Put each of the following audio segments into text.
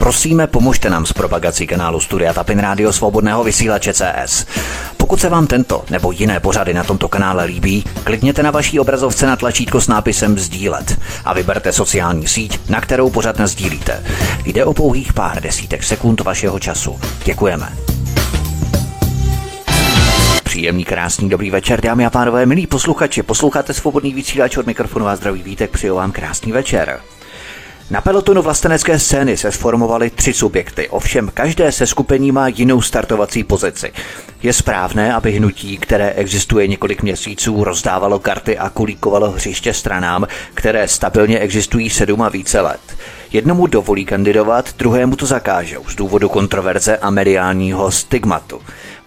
Prosíme, pomožte nám s propagací kanálu Studia Tapin Rádio Svobodného vysílače CS. Pokud se vám tento nebo jiné pořady na tomto kanále líbí, klikněte na vaší obrazovce na tlačítko s nápisem Sdílet a vyberte sociální síť, na kterou pořad sdílíte. Jde o pouhých pár desítek sekund vašeho času. Děkujeme. Příjemný, krásný, dobrý večer, dámy a pánové, milí posluchači. Posloucháte svobodný vysílač od mikrofonu a zdraví vítek, přeju vám krásný večer. Na pelotonu vlastenecké scény se sformovaly tři subjekty, ovšem každé se skupení má jinou startovací pozici. Je správné, aby hnutí, které existuje několik měsíců, rozdávalo karty a kulíkovalo hřiště stranám, které stabilně existují sedm a více let. Jednomu dovolí kandidovat, druhému to zakážou z důvodu kontroverze a mediálního stigmatu.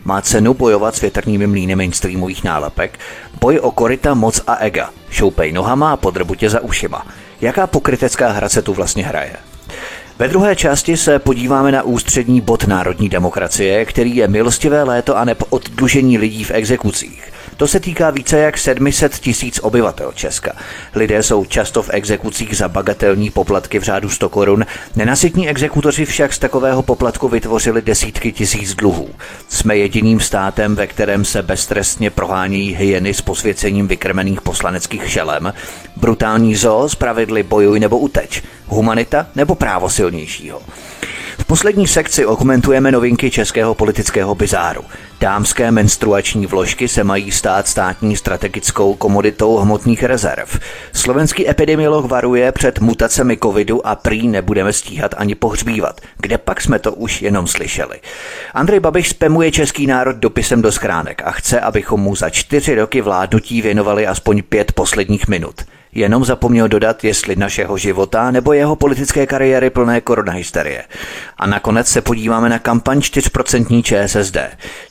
Má cenu bojovat s větrnými mlýny mainstreamových nálepek, boj o korita, moc a ega. Šoupej nohama a podrbu za ušima. Jaká pokrytecká hra se tu vlastně hraje? Ve druhé části se podíváme na ústřední bod národní demokracie, který je milostivé léto a neb lidí v exekucích. To se týká více jak 700 tisíc obyvatel Česka. Lidé jsou často v exekucích za bagatelní poplatky v řádu 100 korun. Nenasytní exekutoři však z takového poplatku vytvořili desítky tisíc dluhů. Jsme jediným státem, ve kterém se beztrestně prohání hyeny s posvěcením vykrmených poslaneckých šelem. Brutální zoo z pravidly bojuj nebo uteč. Humanita nebo právo silnějšího. V poslední sekci okomentujeme novinky českého politického bizáru. Dámské menstruační vložky se mají stát státní strategickou komoditou hmotných rezerv. Slovenský epidemiolog varuje před mutacemi covidu a prý nebudeme stíhat ani pohřbívat. Kde pak jsme to už jenom slyšeli? Andrej Babiš spemuje český národ dopisem do skránek a chce, abychom mu za čtyři roky vládnutí věnovali aspoň pět posledních minut. Jenom zapomněl dodat, jestli našeho života nebo jeho politické kariéry plné koronahysterie. A nakonec se podíváme na kampaň 4% ČSSD.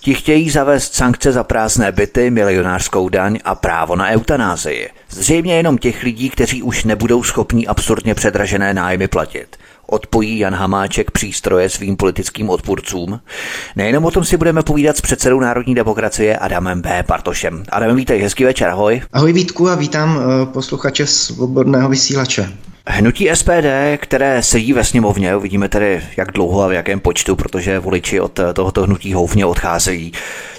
Ti chtějí zavést sankce za prázdné byty, milionářskou daň a právo na eutanázii. Zřejmě jenom těch lidí, kteří už nebudou schopní absurdně předražené nájmy platit odpojí Jan Hamáček přístroje svým politickým odpůrcům. Nejenom o tom si budeme povídat s předsedou Národní demokracie Adamem B. Bartošem. Adam, vítej, hezký večer, ahoj. Ahoj Vítku a vítám eh, posluchače svobodného vysílače. Hnutí SPD, které sedí ve sněmovně, uvidíme tedy jak dlouho a v jakém počtu, protože voliči od tohoto hnutí houfně odcházejí,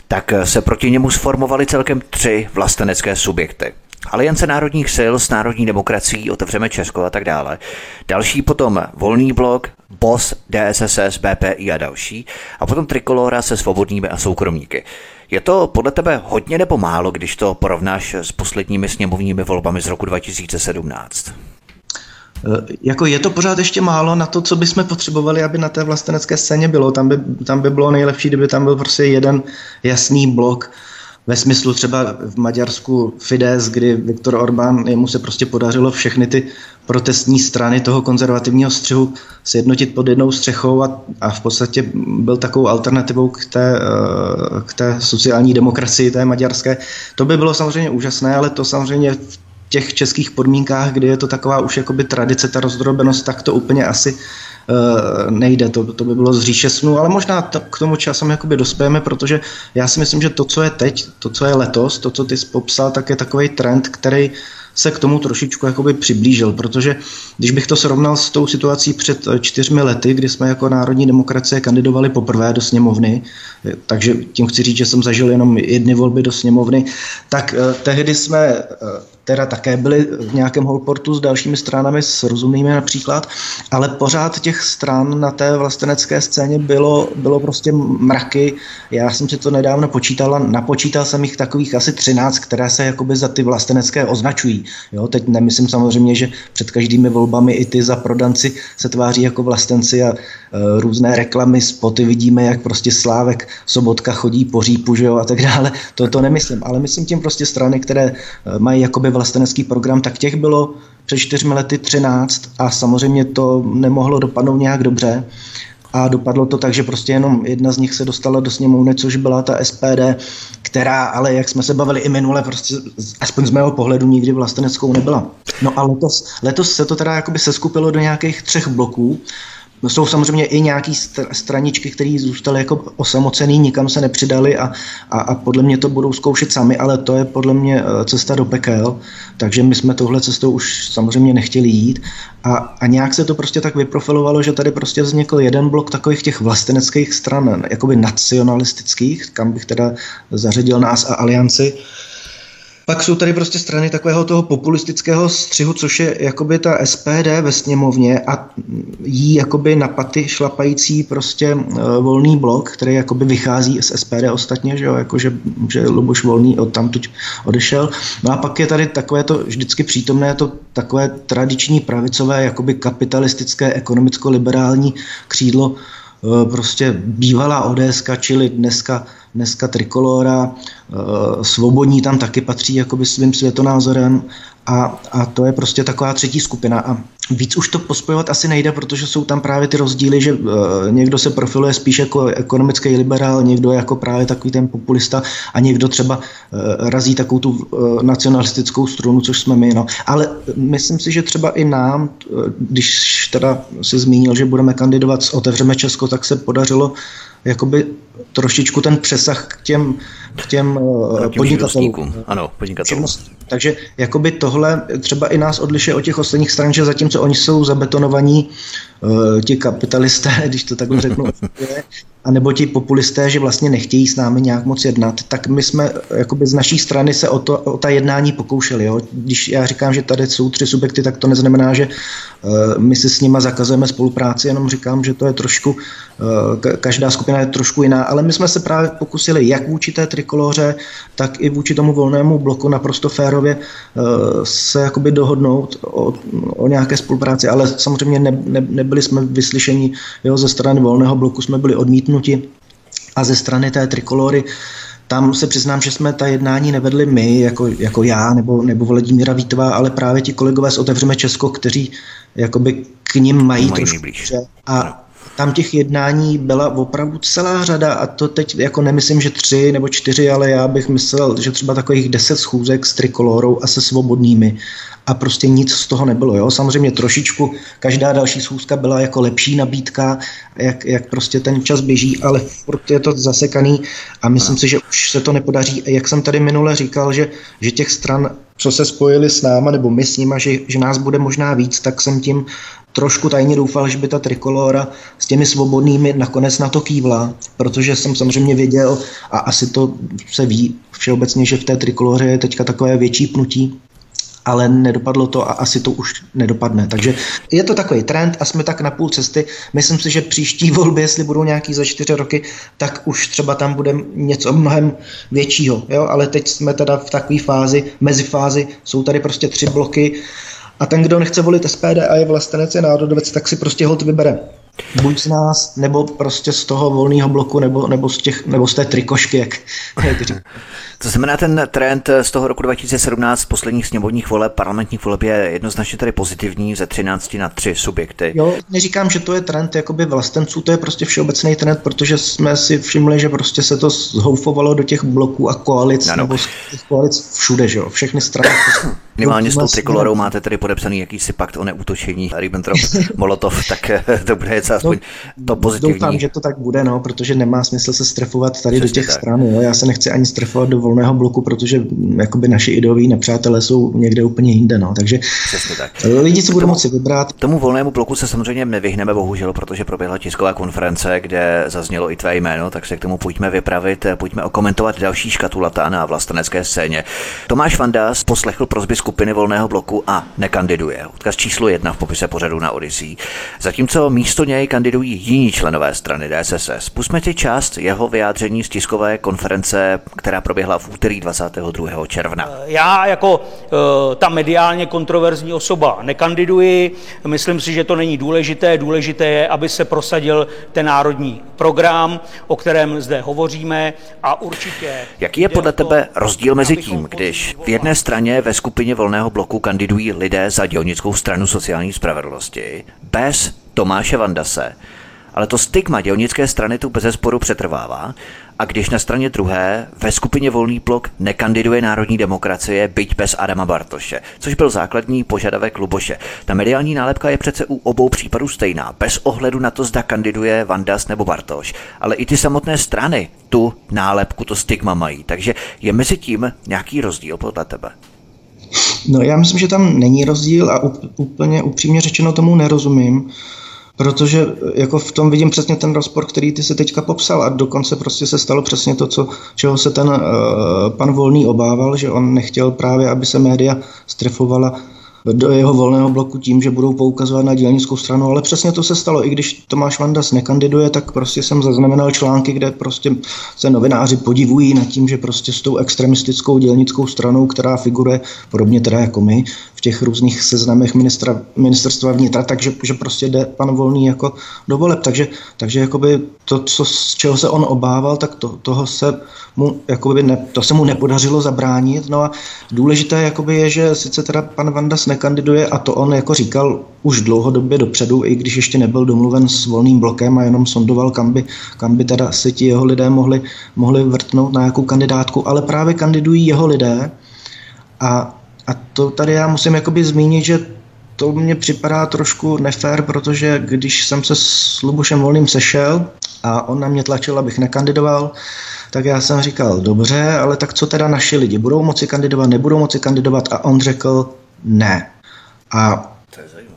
tak se proti němu sformovali celkem tři vlastenecké subjekty. Aliance národních sil s národní demokracií, otevřeme Česko a tak dále. Další potom Volný blok, BOS, DSSS, BPI a další. A potom Trikolora se svobodnými a soukromníky. Je to podle tebe hodně nebo málo, když to porovnáš s posledními sněmovními volbami z roku 2017? Eh, jako je to pořád ještě málo na to, co bychom potřebovali, aby na té vlastenecké scéně bylo. Tam by, tam by bylo nejlepší, kdyby tam byl prostě jeden jasný blok, ve smyslu třeba v Maďarsku Fides, kdy Viktor Orbán, jemu se prostě podařilo všechny ty protestní strany toho konzervativního střihu sjednotit pod jednou střechou a, a v podstatě byl takovou alternativou k té, eh, k té sociální demokracii, té maďarské. To by bylo samozřejmě úžasné, ale to samozřejmě v těch českých podmínkách, kdy je to taková už jakoby tradice, ta rozdrobenost, tak to úplně asi nejde. To, to by bylo z říše snů, ale možná to, k tomu časem jakoby dospějeme, protože já si myslím, že to, co je teď, to, co je letos, to, co ty jsi popsal, tak je takový trend, který se k tomu trošičku jakoby přiblížil, protože když bych to srovnal s tou situací před eh, čtyřmi lety, kdy jsme jako národní demokracie kandidovali poprvé do sněmovny, eh, takže tím chci říct, že jsem zažil jenom jedny volby do sněmovny, tak eh, tehdy jsme eh, teda také byli v nějakém holportu s dalšími stranami, s rozumnými například, ale pořád těch stran na té vlastenecké scéně bylo, bylo prostě mraky. Já jsem si to nedávno počítal a napočítal jsem jich takových asi 13, které se jakoby za ty vlastenecké označují. Jo, teď nemyslím samozřejmě, že před každými volbami i ty za prodanci se tváří jako vlastenci a e, různé reklamy, spoty vidíme, jak prostě Slávek Sobotka chodí po řípu, že jo, a tak dále. To, to nemyslím, ale myslím tím prostě strany, které e, mají jakoby vlastenecký program, tak těch bylo před čtyřmi lety 13 a samozřejmě to nemohlo dopadnout nějak dobře. A dopadlo to tak, že prostě jenom jedna z nich se dostala do sněmovny, což byla ta SPD, která ale, jak jsme se bavili i minule, prostě aspoň z mého pohledu nikdy vlasteneckou nebyla. No a letos, letos se to teda jakoby seskupilo do nějakých třech bloků. No, jsou samozřejmě i nějaký straničky, které zůstaly jako osamocený, nikam se nepřidali a, a, a podle mě to budou zkoušet sami, ale to je podle mě eh, cesta do pekel, takže my jsme tohle cestou už samozřejmě nechtěli jít. A, a nějak se to prostě tak vyprofilovalo, že tady prostě vznikl jeden blok takových těch vlasteneckých stran, jakoby nacionalistických, kam bych teda zařadil nás a alianci, pak jsou tady prostě strany takového toho populistického střihu, což je jakoby ta SPD ve sněmovně a jí jakoby na paty šlapající prostě uh, volný blok, který jakoby vychází z SPD ostatně, že jo, jakože že Luboš Volný od tamtuť odešel. No a pak je tady takové to vždycky přítomné to takové tradiční pravicové, jakoby kapitalistické, ekonomicko-liberální křídlo, uh, prostě bývalá ODS, čili dneska dneska Trikolora, eh, Svobodní tam taky patří jakoby svým světonázorem a, a to je prostě taková třetí skupina a víc už to pospojovat asi nejde, protože jsou tam právě ty rozdíly, že uh, někdo se profiluje spíš jako ekonomický liberál, někdo jako právě takový ten populista a někdo třeba uh, razí takovou tu uh, nacionalistickou strunu, což jsme my. No. Ale myslím si, že třeba i nám, když teda si zmínil, že budeme kandidovat s Otevřeme Česko, tak se podařilo jakoby trošičku ten přesah k těm, k těm podnikatelům. Ano, podnikatelům. Takže jakoby tohle třeba i nás odlišuje od těch ostatních stran, že zatímco oni jsou zabetonovaní, uh, ti kapitalisté, když to takhle řeknu, a nebo ti populisté, že vlastně nechtějí s námi nějak moc jednat, tak my jsme jakoby z naší strany se o, to, o ta jednání pokoušeli. Jo? Když já říkám, že tady jsou tři subjekty, tak to neznamená, že uh, my si s nima zakazujeme spolupráci, jenom říkám, že to je trošku, uh, každá skupina je trošku jiná, ale my jsme se právě pokusili jak vůči té trikoloře, tak i vůči tomu volnému bloku naprosto férově uh, se jakoby dohodnout o, o nějaké spolupráci, ale samozřejmě ne, ne, nebyli jsme vyslyšeni jo, ze strany volného bloku, jsme byli odmítnuti a ze strany té trikolory. Tam se přiznám, že jsme ta jednání nevedli my, jako, jako já nebo, nebo Vladimíra Vítová, ale právě ti kolegové z Otevřeme Česko, kteří jakoby k ním mají, mají trošku a tam těch jednání byla opravdu celá řada a to teď jako nemyslím, že tři nebo čtyři, ale já bych myslel, že třeba takových deset schůzek s trikolorou a se svobodnými a prostě nic z toho nebylo. Jo? Samozřejmě trošičku každá další schůzka byla jako lepší nabídka, jak, jak prostě ten čas běží, ale furt je to zasekaný a myslím si, že už se to nepodaří. Jak jsem tady minule říkal, že, že těch stran, co se spojili s náma, nebo my s nima, že, že nás bude možná víc, tak jsem tím trošku tajně doufal, že by ta trikolora s těmi svobodnými nakonec na to kývla, protože jsem samozřejmě věděl a asi to se ví všeobecně, že v té trikoloře je teďka takové větší pnutí, ale nedopadlo to a asi to už nedopadne. Takže je to takový trend a jsme tak na půl cesty. Myslím si, že příští volby, jestli budou nějaký za čtyři roky, tak už třeba tam bude něco mnohem většího. Jo? Ale teď jsme teda v takové fázi, mezi fázi, jsou tady prostě tři bloky a ten, kdo nechce volit SPD a je vlastenec, je národovec, tak si prostě hod vybere. Buď z nás, nebo prostě z toho volného bloku, nebo, nebo, z těch, nebo z té trikošky, jak, jak To znamená, ten trend z toho roku 2017 posledních sněmovních voleb, parlamentních voleb je jednoznačně tady pozitivní ze 13 na 3 subjekty. Jo, neříkám, že to je trend jakoby vlastenců, to je prostě všeobecný trend, protože jsme si všimli, že prostě se to zhoufovalo do těch bloků a koalic, ano. nebo z těch koalic všude, že jo, všechny strany. Minimálně s tou trikolorou máte tedy podepsaný jakýsi pakt o neútočení Ribbentrop-Molotov, tak to bude aspoň no, to pozitivní. Doufám, že to tak bude, no, protože nemá smysl se strefovat tady Přesně do těch tak. stran. Jo. Já se nechci ani strefovat do volného bloku, protože mm, jakoby naši ideoví nepřátelé jsou někde úplně jinde. No. Takže tak. lidi si budou moci vybrat. Tomu volnému bloku se samozřejmě nevyhneme, bohužel, protože proběhla tisková konference, kde zaznělo i tvé jméno, tak se k tomu pojďme vypravit, pojďme okomentovat další škatulata na vlastenecké scéně. Tomáš Vandas poslechl prozby skupiny volného bloku a nekandiduje. Odkaz číslo jedna v popise pořadu na Odyssey. Zatímco místo něj kandidují jiní členové strany DSSS. Pusme ti část jeho vyjádření z tiskové konference, která proběhla v úterý 22. června. Já jako uh, ta mediálně kontroverzní osoba nekandiduji. Myslím si, že to není důležité. Důležité je, aby se prosadil ten národní program, o kterém zde hovoříme a určitě... Jaký je podle tebe rozdíl mezi tím, když v jedné straně ve skupině volného bloku kandidují lidé za dělnickou stranu sociální spravedlnosti bez Tomáše Vandase, ale to stigma dělnické strany tu bez zesporu přetrvává a když na straně druhé ve skupině Volný blok nekandiduje národní demokracie, byť bez Adama Bartoše, což byl základní požadavek Luboše. Ta mediální nálepka je přece u obou případů stejná, bez ohledu na to, zda kandiduje Vandas nebo Bartoš. Ale i ty samotné strany tu nálepku, to stigma mají. Takže je mezi tím nějaký rozdíl podle tebe? No já myslím, že tam není rozdíl a úplně upřímně řečeno tomu nerozumím, protože jako v tom vidím přesně ten rozpor, který ty si teďka popsal a dokonce prostě se stalo přesně to, co, čeho se ten uh, pan Volný obával, že on nechtěl právě, aby se média strefovala do jeho volného bloku tím, že budou poukazovat na dělnickou stranu, ale přesně to se stalo. I když Tomáš Vandas nekandiduje, tak prostě jsem zaznamenal články, kde prostě se novináři podivují nad tím, že prostě s tou extremistickou dělnickou stranou, která figuruje podobně teda jako my těch různých seznamech ministra, ministerstva vnitra, takže že prostě jde pan Volný jako do voleb. Takže, takže jakoby to, co, z čeho se on obával, tak to, toho se mu, jakoby ne, to se mu nepodařilo zabránit. No a důležité jakoby je, že sice teda pan Vandas nekandiduje a to on jako říkal už dlouhodobě dopředu, i když ještě nebyl domluven s volným blokem a jenom sondoval, kam by, kam by teda se ti jeho lidé mohli, mohli vrtnout na jakou kandidátku, ale právě kandidují jeho lidé a, a to tady já musím jakoby zmínit, že to mně připadá trošku nefér, protože když jsem se s Lubošem Volným sešel a on na mě tlačil, abych nekandidoval, tak já jsem říkal, dobře, ale tak co teda naši lidi, budou moci kandidovat, nebudou moci kandidovat a on řekl ne. A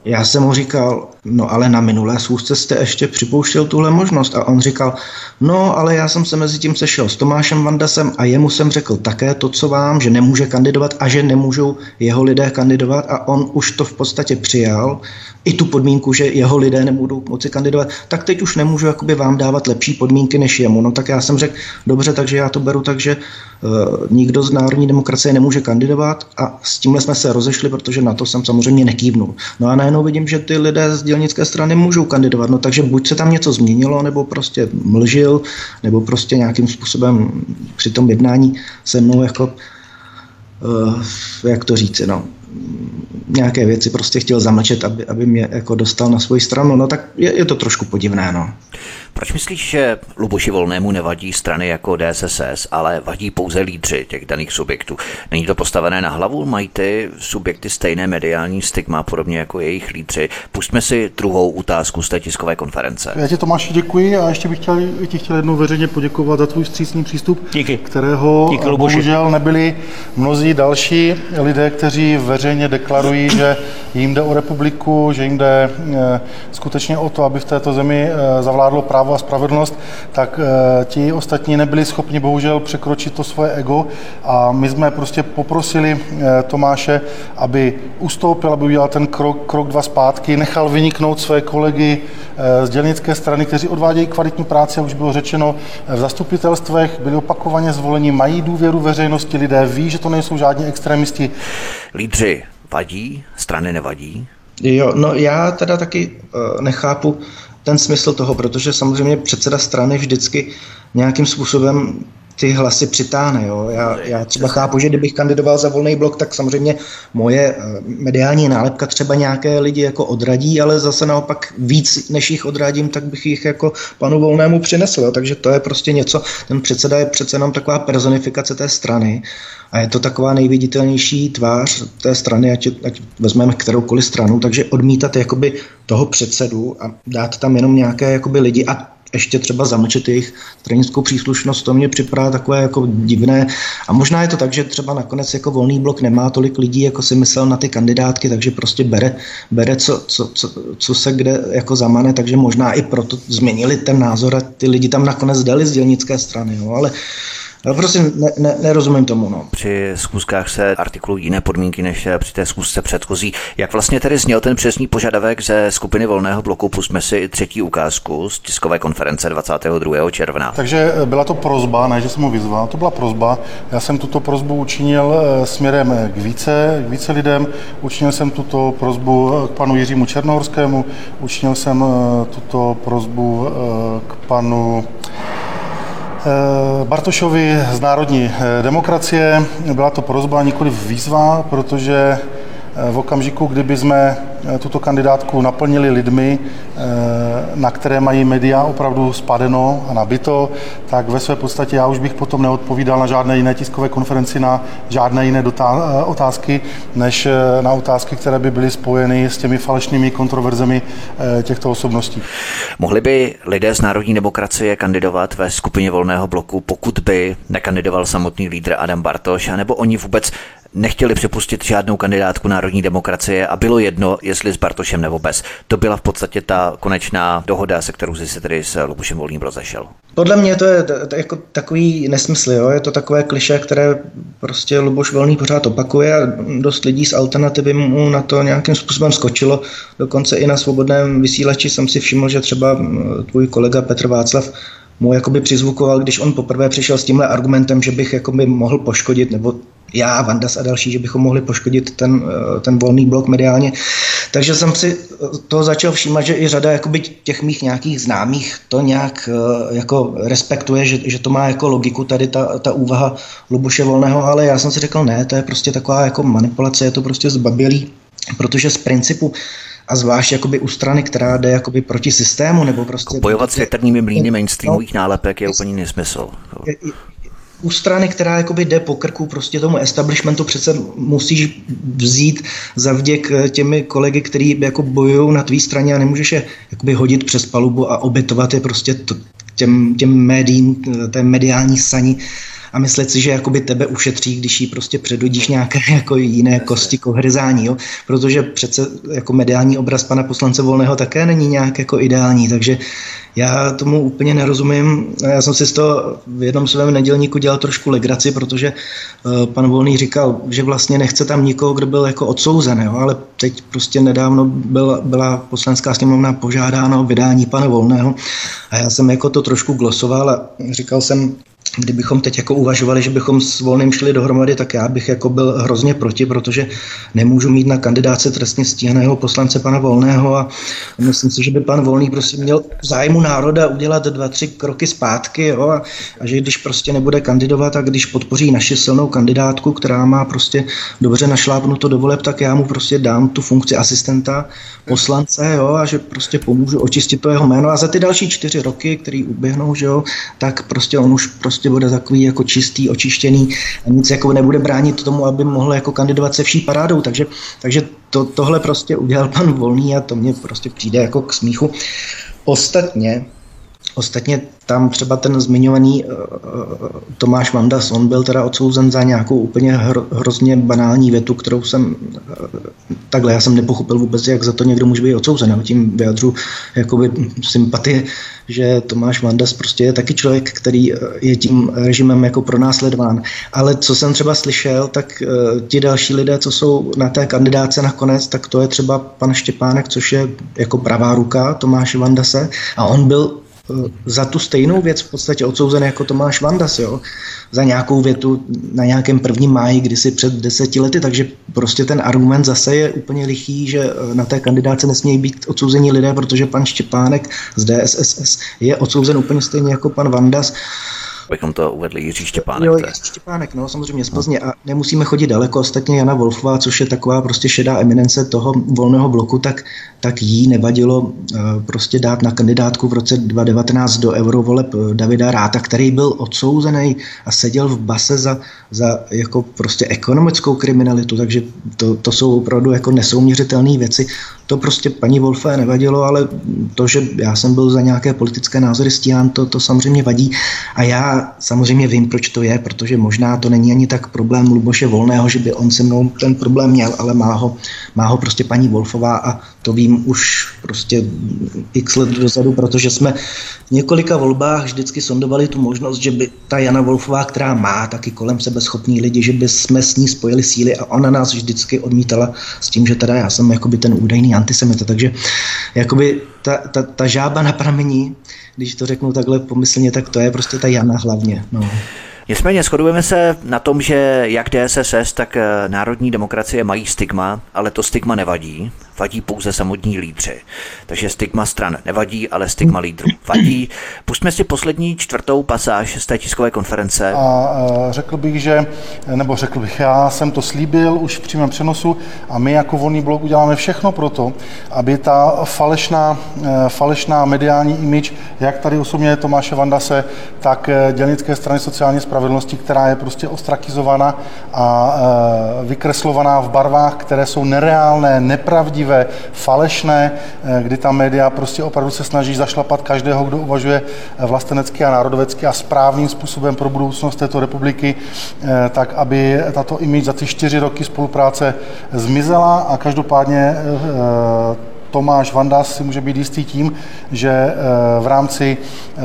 já jsem mu říkal, no ale na minulé schůzce jste ještě připouštěl tuhle možnost. A on říkal, no ale já jsem se mezi tím sešel s Tomášem Vandasem a jemu jsem řekl také to, co vám, že nemůže kandidovat a že nemůžou jeho lidé kandidovat a on už to v podstatě přijal i tu podmínku, že jeho lidé nebudou moci kandidovat, tak teď už nemůžu jakoby vám dávat lepší podmínky než jemu. No tak já jsem řekl, dobře, takže já to beru tak, že uh, nikdo z národní demokracie nemůže kandidovat a s tímhle jsme se rozešli, protože na to jsem samozřejmě nekývnul. No a najednou vidím, že ty lidé z dělnické strany můžou kandidovat, no takže buď se tam něco změnilo, nebo prostě mlžil, nebo prostě nějakým způsobem při tom jednání se mnou jako uh, jak to říci, no, nějaké věci prostě chtěl zamlčet, aby, aby mě jako dostal na svoji stranu, no tak je, je to trošku podivné, no. Proč myslíš, že Luboši Volnému nevadí strany jako DSSS, ale vadí pouze lídři těch daných subjektů? Není to postavené na hlavu? Mají ty subjekty stejné mediální stigma, podobně jako jejich lídři? Pustme si druhou otázku z té tiskové konference. Já ti Tomáši děkuji a ještě bych chtěl, ti chtěl jednou veřejně poděkovat za tvůj střícný přístup, Díky. kterého Díky, bohužel nebyli mnozí další lidé, kteří veřejně deklarují, že jim jde o republiku, že jim jde eh, skutečně o to, aby v této zemi eh, zavládlo právo právo a spravedlnost, tak eh, ti ostatní nebyli schopni bohužel překročit to svoje ego a my jsme prostě poprosili eh, Tomáše, aby ustoupil, aby udělal ten krok, krok dva zpátky, nechal vyniknout své kolegy eh, z dělnické strany, kteří odvádějí kvalitní práci, jak už bylo řečeno, v zastupitelstvech, byli opakovaně zvoleni, mají důvěru veřejnosti, lidé ví, že to nejsou žádní extremisti. Lídři vadí, strany nevadí? Jo, no já teda taky nechápu, ten smysl toho, protože samozřejmě předseda strany vždycky nějakým způsobem ty hlasy přitáhne. Jo. Já, já třeba chápu, že kdybych kandidoval za volný blok, tak samozřejmě moje eh, mediální nálepka třeba nějaké lidi jako odradí, ale zase naopak víc, než jich odradím, tak bych jich jako panu volnému přinesl. Jo. Takže to je prostě něco, ten předseda je přece jenom taková personifikace té strany a je to taková nejviditelnější tvář té strany, ať, ať vezmeme kteroukoliv stranu, takže odmítat jakoby toho předsedu a dát tam jenom nějaké jakoby lidi a ještě třeba zamlčet jejich stranickou příslušnost, to mě připadá takové jako divné. A možná je to tak, že třeba nakonec jako volný blok nemá tolik lidí, jako si myslel na ty kandidátky, takže prostě bere, bere co, co, co, co se kde jako zamane, takže možná i proto změnili ten názor a ty lidi tam nakonec dali z dělnické strany. Jo. Ale No prostě ne, ne, nerozumím tomu. No. Při zkuskách se artikulují jiné podmínky než při té zkusce předchozí. Jak vlastně tedy zněl ten přesný požadavek ze skupiny Volného bloku? Pusme si třetí ukázku z tiskové konference 22. června. Takže eh, byla to prozba, ne, že jsem ho vyzval, to byla prozba. Já jsem tuto prozbu učinil eh, směrem k více, k více lidem. Učinil jsem tuto prozbu eh, k panu Jiřímu Černohorskému, učinil jsem tuto prozbu k panu Eh, Bartošovi z Národní eh, demokracie. Byla to prozba, nikoli výzva, protože v okamžiku, kdyby jsme tuto kandidátku naplnili lidmi, na které mají média opravdu spadeno a nabito, tak ve své podstatě já už bych potom neodpovídal na žádné jiné tiskové konferenci, na žádné jiné otázky, než na otázky, které by byly spojeny s těmi falešnými kontroverzemi těchto osobností. Mohli by lidé z národní demokracie kandidovat ve skupině volného bloku, pokud by nekandidoval samotný lídr Adam Bartoš, anebo oni vůbec nechtěli připustit žádnou kandidátku národní demokracie a bylo jedno, jestli s Bartošem nebo bez. To byla v podstatě ta konečná dohoda, se kterou si se tedy s Lubušem Volným rozešel. Podle mě to je jako takový nesmysl, jo? je to takové kliše, které prostě Luboš Volný pořád opakuje a dost lidí z alternativy mu na to nějakým způsobem skočilo. Dokonce i na svobodném vysílači jsem si všiml, že třeba tvůj kolega Petr Václav mu jakoby přizvukoval, když on poprvé přišel s tímhle argumentem, že bych jakoby mohl poškodit, nebo já, Vandas a další, že bychom mohli poškodit ten, eh, ten volný blok mediálně. Takže jsem si toho začal všímat, že i řada jakoby těch mých nějakých známých to nějak eh, jako respektuje, že, že to má jako logiku tady ta, ta úvaha Lubuše Volného, ale já jsem si řekl, ne, to je prostě taková jako manipulace, je to prostě zbabělý, protože z principu a zvlášť jakoby u strany, která jde jakoby proti systému, nebo prostě... Bojovat s větrnými mlýny mainstreamových no, nálepek je úplně nesmysl. Je, u strany, která jakoby jde po krku prostě tomu establishmentu, přece musíš vzít za vděk eh, těmi kolegy, kteří jako bojují na tvý straně a nemůžeš je jakoby hodit přes palubu a obětovat je prostě t- těm, těm médiím, eh, té mediální sani a myslet si, že jakoby tebe ušetří, když jí prostě předudíš nějaké jako jiné kosti kohrzání, jo? protože přece jako mediální obraz pana poslance Volného také není nějak jako ideální, takže já tomu úplně nerozumím. Já jsem si z toho v jednom svém nedělníku dělal trošku legraci, protože uh, pan Volný říkal, že vlastně nechce tam nikoho, kdo byl jako odsouzen, jo? ale teď prostě nedávno byla, byla poslanská sněmovna požádána o vydání pana Volného a já jsem jako to trošku glosoval a říkal jsem, kdybychom teď jako uvažovali, že bychom s Volným šli dohromady, tak já bych jako byl hrozně proti, protože nemůžu mít na kandidáce trestně stíhaného poslance pana Volného a myslím si, že by pan Volný prostě měl zájmu národa udělat dva, tři kroky zpátky jo, a, a že když prostě nebude kandidovat a když podpoří naši silnou kandidátku, která má prostě dobře našlápnuto do voleb, tak já mu prostě dám tu funkci asistenta poslance jo, a že prostě pomůžu očistit to jeho jméno. A za ty další čtyři roky, který uběhnou, že jo, tak prostě on už prostě prostě bude takový jako čistý, očištěný a nic jako nebude bránit tomu, aby mohl jako kandidovat se vší parádou. Takže, takže to, tohle prostě udělal pan Volný a to mě prostě přijde jako k smíchu. Ostatně, ostatně tam třeba ten zmiňovaný uh, Tomáš Mandas, on byl teda odsouzen za nějakou úplně hro, hrozně banální větu, kterou jsem uh, takhle, já jsem nepochopil vůbec, jak za to někdo může být odsouzen. Já tím vyjadřu jakoby sympatie, že Tomáš Mandas prostě je taky člověk, který je tím režimem jako pronásledován. Ale co jsem třeba slyšel, tak uh, ti další lidé, co jsou na té kandidáce nakonec, tak to je třeba pan Štěpánek, což je jako pravá ruka Tomáše Vandase a on byl Eh, za tu stejnou věc v podstatě odsouzen jako Tomáš Vandas, jo? za nějakou větu na nějakém prvním máji kdysi před deseti lety, takže prostě ten argument zase je úplně lichý, že eh, na té kandidáce nesmějí být odsouzení lidé, protože pan Štěpánek z DSSS je odsouzen úplně stejně jako pan Vandas Bychom to uvedli Jiří Štěpánek. Jo, Jiří Štěpánek, no samozřejmě z Plzně a nemusíme chodit daleko. Ostatně Jana Wolfová, což je taková prostě šedá eminence toho volného bloku, tak, tak jí nevadilo uh, prostě dát na kandidátku v roce 2019 do eurovoleb eh, Davida Ráta, který byl odsouzený a seděl v base za, za jako prostě ekonomickou kriminalitu, takže to, to jsou opravdu jako nesouměřitelné věci. To prostě paní Wolfé nevadilo, ale to, že já jsem byl za nějaké politické názory stíhán, to, to samozřejmě vadí. A já samozřejmě vím, proč to je, protože možná to není ani tak problém Luboše Volného, že by on se mnou ten problém měl, ale má ho, má ho prostě paní Wolfová a to vím už prostě x let dozadu, protože jsme v několika volbách vždycky sondovali tu možnost, že by ta Jana Wolfová, která má taky kolem sebe schopní lidi, že by jsme s ní spojili síly a ona nás vždycky odmítala s tím, že teda já jsem jakoby ten údajný antisemita. Takže jakoby ta, ta, ta žába na pramení, když to řeknu takhle pomyslně, tak to je prostě ta Jana hlavně. No. Nicméně shodujeme se na tom, že jak DSSS, tak eh, národní demokracie mají stigma, ale to stigma nevadí vadí pouze samotní lídři. Takže stigma stran nevadí, ale stigma lídrů vadí. Pustíme si poslední čtvrtou pasáž z té tiskové konference. A řekl bych, že, nebo řekl bych, já jsem to slíbil už v přímém přenosu a my jako volný blok uděláme všechno pro to, aby ta falešná, falešná mediální imič, jak tady osobně Tomáše Vandase, tak dělnické strany sociální spravedlnosti, která je prostě ostrakizovaná a vykreslovaná v barvách, které jsou nereálné, nepravdivé, falešné, kdy ta média prostě opravdu se snaží zašlapat každého, kdo uvažuje vlastenecky a národovecky a správným způsobem pro budoucnost této republiky, tak aby tato image za ty čtyři roky spolupráce zmizela a každopádně Tomáš Vandas si může být jistý tím, že eh, v rámci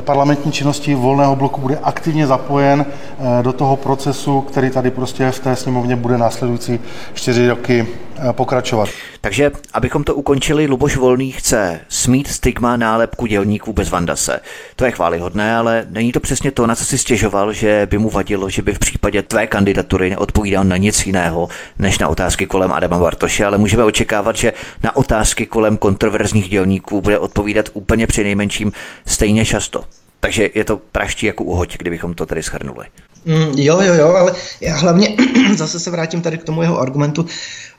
parlamentní činnosti volného bloku bude aktivně zapojen eh, do toho procesu, který tady prostě v té sněmovně bude následující čtyři roky. eh, pokračovat. Takže, abychom to ukončili, Luboš Volný chce smít stigma nálepku dělníků bez Vandase. To je chválihodné, ale není to přesně to, na co si stěžoval, že by mu vadilo, že by v případě tvé kandidatury neodpovídal na nic jiného, než na otázky kolem Adama Bartoše, ale můžeme očekávat, že na otázky kolem kontroverzních dělníků bude odpovídat úplně při nejmenším stejně často. Takže je to praští jako uhoď, kdybychom to tady schrnuli. Mm, jo, jo, jo, ale já hlavně zase se vrátím tady k tomu jeho argumentu.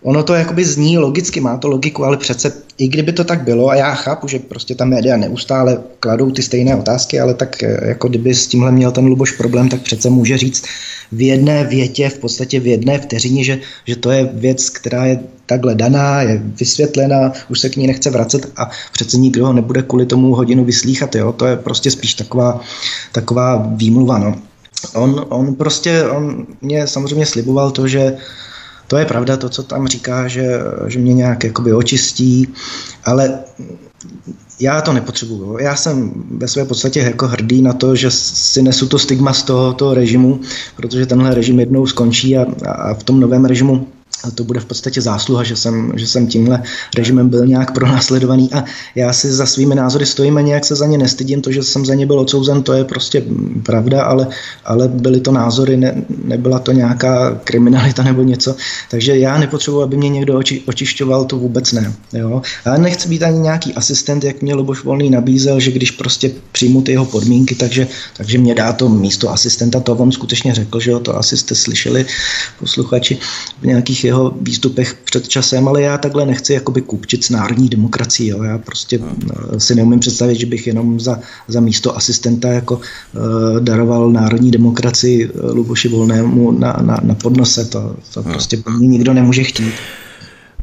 Ono to jakoby zní logicky, má to logiku, ale přece i kdyby to tak bylo, a já chápu, že prostě ta média neustále kladou ty stejné otázky, ale tak eh, jako kdyby s tímhle měl ten Luboš problém, tak přece může říct v jedné větě, v podstatě v jedné vteřině, že, že to je věc, která je takhle daná, je vysvětlená, už se k ní nechce vracet a přece nikdo ho nebude kvůli tomu hodinu vyslíchat, jo? to je prostě spíš taková, taková výmluva. No. On, on prostě, on mě samozřejmě sliboval to, že to je pravda, to, co tam říká, že, že mě nějak jakoby očistí, ale já to nepotřebuju. Já jsem ve své podstatě jako hrdý na to, že si nesu to stigma z toho, toho režimu, protože tenhle režim jednou skončí a, a v tom novém režimu to bude v podstatě zásluha, že jsem, že jsem tímhle režimem byl nějak pronásledovaný a já si za svými názory stojím a nějak se za ně nestydím. To, že jsem za ně byl odsouzen, to je prostě pravda, ale, ale byly to názory, ne, nebyla to nějaká kriminalita nebo něco. Takže já nepotřebuji, aby mě někdo oči, očišťoval, to vůbec ne. Jo? A nechci být ani nějaký asistent, jak mě Luboš Volný nabízel, že když prostě přijmu ty jeho podmínky, takže, takže mě dá to místo asistenta, to on skutečně řekl, že jo, to asi jste slyšeli posluchači v nějakých jeho výstupech před časem, ale já takhle nechci jakoby kupčit s národní demokracií. Jo. Já prostě uh, si neumím představit, že bych jenom za, za místo asistenta jako uh, daroval národní demokracii uh, Luboši Volnému na, na, na podnose. To, to hmm. prostě po nikdo nemůže chtít.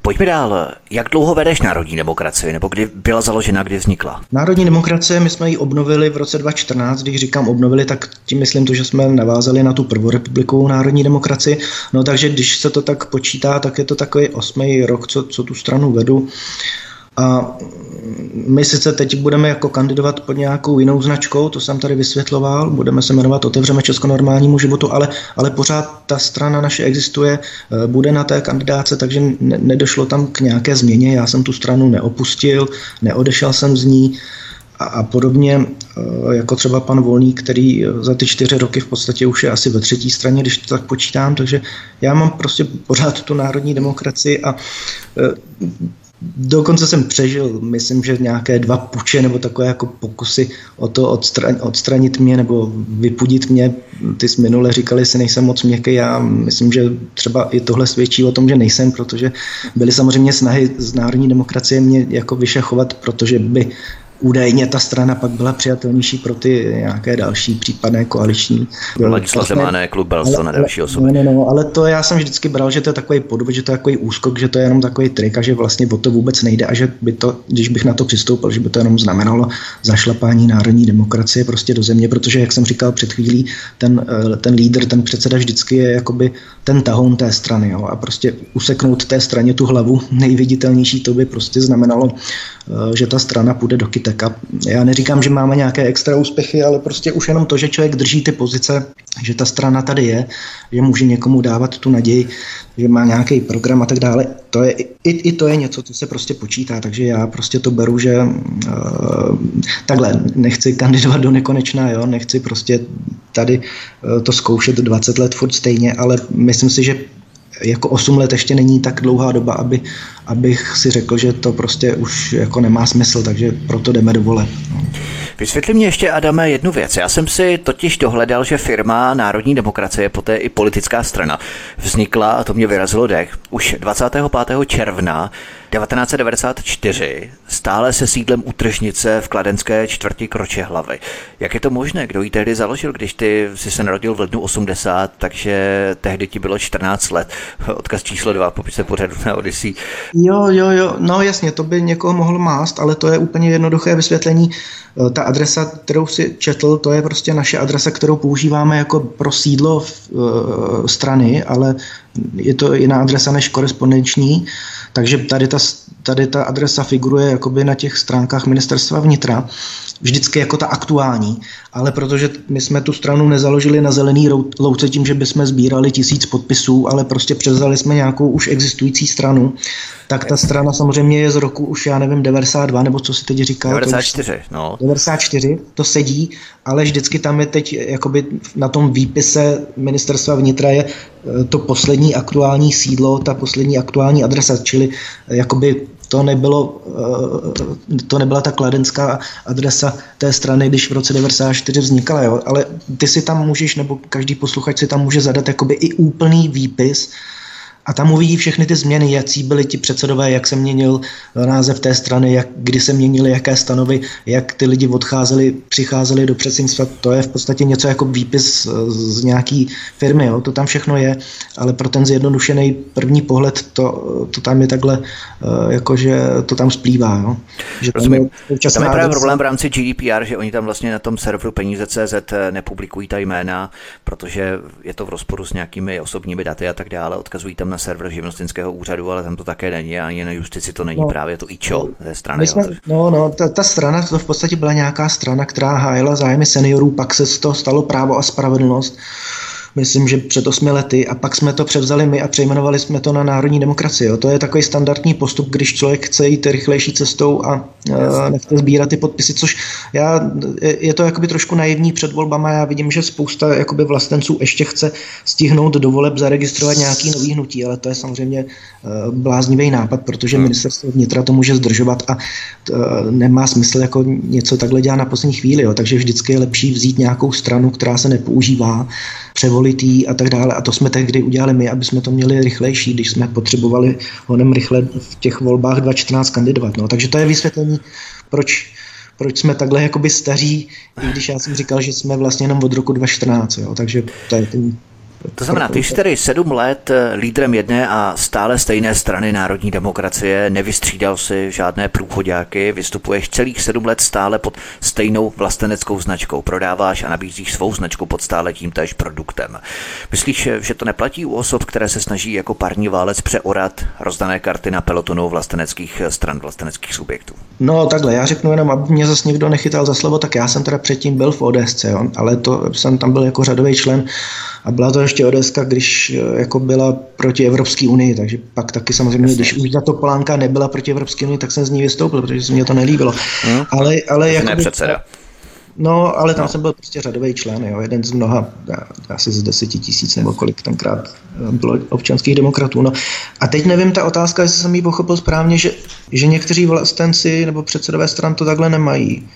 Pojďme dál. Jak dlouho vedeš Národní demokracii, nebo kdy byla založena, kdy vznikla? Národní demokracie, my jsme ji obnovili v roce 2014. Když říkám obnovili, tak tím myslím to, že jsme navázali na tu prvorepublikovou Národní demokracii. No takže když se to tak počítá, tak je to takový osmý rok, co, co tu stranu vedu. A my sice teď budeme jako kandidovat pod nějakou jinou značkou, to jsem tady vysvětloval, budeme se jmenovat Otevřeme Česko normálnímu životu, ale, ale pořád ta strana naše existuje, eh, bude na té kandidáce, takže ne, nedošlo tam k nějaké změně. Já jsem tu stranu neopustil, neodešel jsem z ní a, a podobně eh, jako třeba pan Volný, který za ty čtyři roky v podstatě už je asi ve třetí straně, když to tak počítám, takže já mám prostě pořád tu národní demokracii a eh, Dokonce jsem přežil, myslím, že nějaké dva puče nebo takové jako pokusy o to odstran, odstranit mě nebo vypudit mě. Ty z minule říkali, že nejsem moc měkký. Já myslím, že třeba i tohle svědčí o tom, že nejsem, protože byly samozřejmě snahy z národní demokracie mě jako vyšachovat, protože by údajně ta strana pak byla přijatelnější pro ty nějaké další případné koaliční. Ladislav Zemáne, klub Belson a další osoby. No, no, no, ale to já jsem vždycky bral, že to je takový podvod, že to je takový úskok, že to je jenom takový trik a že vlastně o to vůbec nejde a že by to, když bych na to přistoupil, že by to jenom znamenalo zašlapání národní demokracie prostě do země, protože, jak jsem říkal před chvílí, ten, eh, ten lídr, ten předseda vždycky je jakoby ten tahoun té strany jo, a prostě useknout té straně tu hlavu nejviditelnější, to by prostě znamenalo, eh, že ta strana půjde do kytek já neříkám, že máme nějaké extra úspěchy, ale prostě už jenom to, že člověk drží ty pozice, že ta strana tady je, že může někomu dávat tu naději, že má nějaký program a tak dále, to je, i, i to je něco, co se prostě počítá, takže já prostě to beru, že uh, takhle, nechci kandidovat do nekonečna, jo, nechci prostě tady uh, to zkoušet 20 let furt stejně, ale myslím si, že jako 8 let ještě není tak dlouhá doba, aby, abych si řekl, že to prostě už jako nemá smysl, takže proto jdeme do voleb. No. Vysvětli mě ještě, Adame, jednu věc. Já jsem si totiž dohledal, že firma Národní demokracie, poté i politická strana, vznikla, a to mě vyrazilo dech, už 25. června 1994 stále se sídlem u Tržnice v kladenské čtvrti Kroče hlavy. Jak je to možné? Kdo ji tehdy založil, když ty jsi se narodil v lednu 80, takže tehdy ti bylo 14 let. Odkaz číslo 2, popise pořadu na Odyssey. Jo, jo, jo, no jasně, to by někoho mohl mást, ale to je úplně jednoduché vysvětlení. E, ta adresa, kterou si četl, to je prostě naše adresa, kterou používáme jako pro sídlo v, uh, strany, ale je to jiná adresa než korespondenční, takže tady ta, tady ta adresa figuruje jakoby na těch stránkách ministerstva vnitra, vždycky jako ta aktuální, ale protože my jsme tu stranu nezaložili na zelený louce tím, že bychom sbírali tisíc podpisů, ale prostě převzali jsme nějakou už existující stranu, tak ta strana samozřejmě je z roku už, já nevím, 92, nebo co si teď říkal. 94, to no. 94, to sedí, ale vždycky tam je teď, jakoby na tom výpise ministerstva vnitra je eh, to poslední aktuální sídlo, ta poslední aktuální adresa, čili eh, jakoby to, nebylo, eh, to nebyla ta kladenská adresa té strany, když v roce 94 vznikala, jo? ale ty si tam můžeš, nebo každý posluchač si tam může zadat jakoby i úplný výpis, a tam uvidí všechny ty změny, jaký byli ti předsedové, jak se měnil název té strany, jak, kdy se měnily jaké stanovy, jak ty lidi odcházeli, přicházeli do předsednictva. To je v podstatě něco jako výpis z nějaký firmy, jo? to tam všechno je, ale pro ten zjednodušený první pohled to, to tam je takhle, eh, jakože to tam splývá. Jo? Že tam je, tam je právě problém v rámci GDPR, že oni tam vlastně na tom serveru peníze.cz nepublikují ta jména, protože je to v rozporu s nějakými osobními daty a tak dále, odkazují tam na server živnostenského úřadu, ale tam to také není, ani na justici to není no, právě to IČO ze strany. jsme, no, no, ta, ta, strana, to v podstatě byla nějaká strana, která hájila zájmy seniorů, pak se z toho stalo právo a spravedlnost myslím, že před osmi lety a pak jsme to převzali my a přejmenovali jsme to na národní demokracii. Jo. To je takový standardní postup, když člověk chce jít rychlejší cestou a uh, nechce sbírat ty podpisy, což já, je to jakoby trošku naivní před volbama. Já vidím, že spousta jakoby vlastenců ještě chce stihnout do voleb zaregistrovat nějaký nový hnutí, ale to je samozřejmě uh, bláznivý nápad, protože hmm. ministerstvo vnitra to může zdržovat a uh, nemá smysl jako něco takhle dělat na poslední chvíli. Jo. Takže vždycky je lepší vzít nějakou stranu, která se nepoužívá, převolitý a tak dále. A to jsme tehdy udělali my, aby jsme to měli rychlejší, když jsme potřebovali honem rychle v těch volbách 2014 kandidovat. No. Takže to je vysvětlení, proč proč jsme takhle jakoby staří, i když já jsem říkal, že jsme vlastně jenom od roku 2014, jo, takže to je ten to znamená, ty jsi tedy sedm let eh, lídrem jedné a stále stejné strany národní demokracie, nevystřídal si žádné průchodáky, vystupuješ celých sedm let stále pod stejnou vlasteneckou značkou, prodáváš a nabízíš svou značku pod stále tím též produktem. Myslíš, že to neplatí u osob, které se snaží jako parní válec přeorat rozdané karty na pelotonu vlasteneckých stran, vlasteneckých subjektů? No takhle, já řeknu jenom, aby mě zase někdo nechytal za slovo, tak já jsem teda předtím byl v ODS, jo, ale to jsem tam byl jako řadový člen a byla to ještě ODS, když eh, jako byla proti Evropské unii, takže pak taky samozřejmě, když už za to Polánka nebyla proti Evropské unii, tak jsem z ní vystoupil, protože se mě to nelíbilo. Hmm. Ale, ale jako předseda. No, ale tam no. jsem byl prostě řadový člen, jo, jeden z mnoha, asi z deseti tisíc nebo kolik tenkrát eh, bylo občanských demokratů. No. A teď nevím, ta otázka, jestli jsem ji pochopil správně, že, že někteří vlastenci nebo předsedové stran to takhle nemají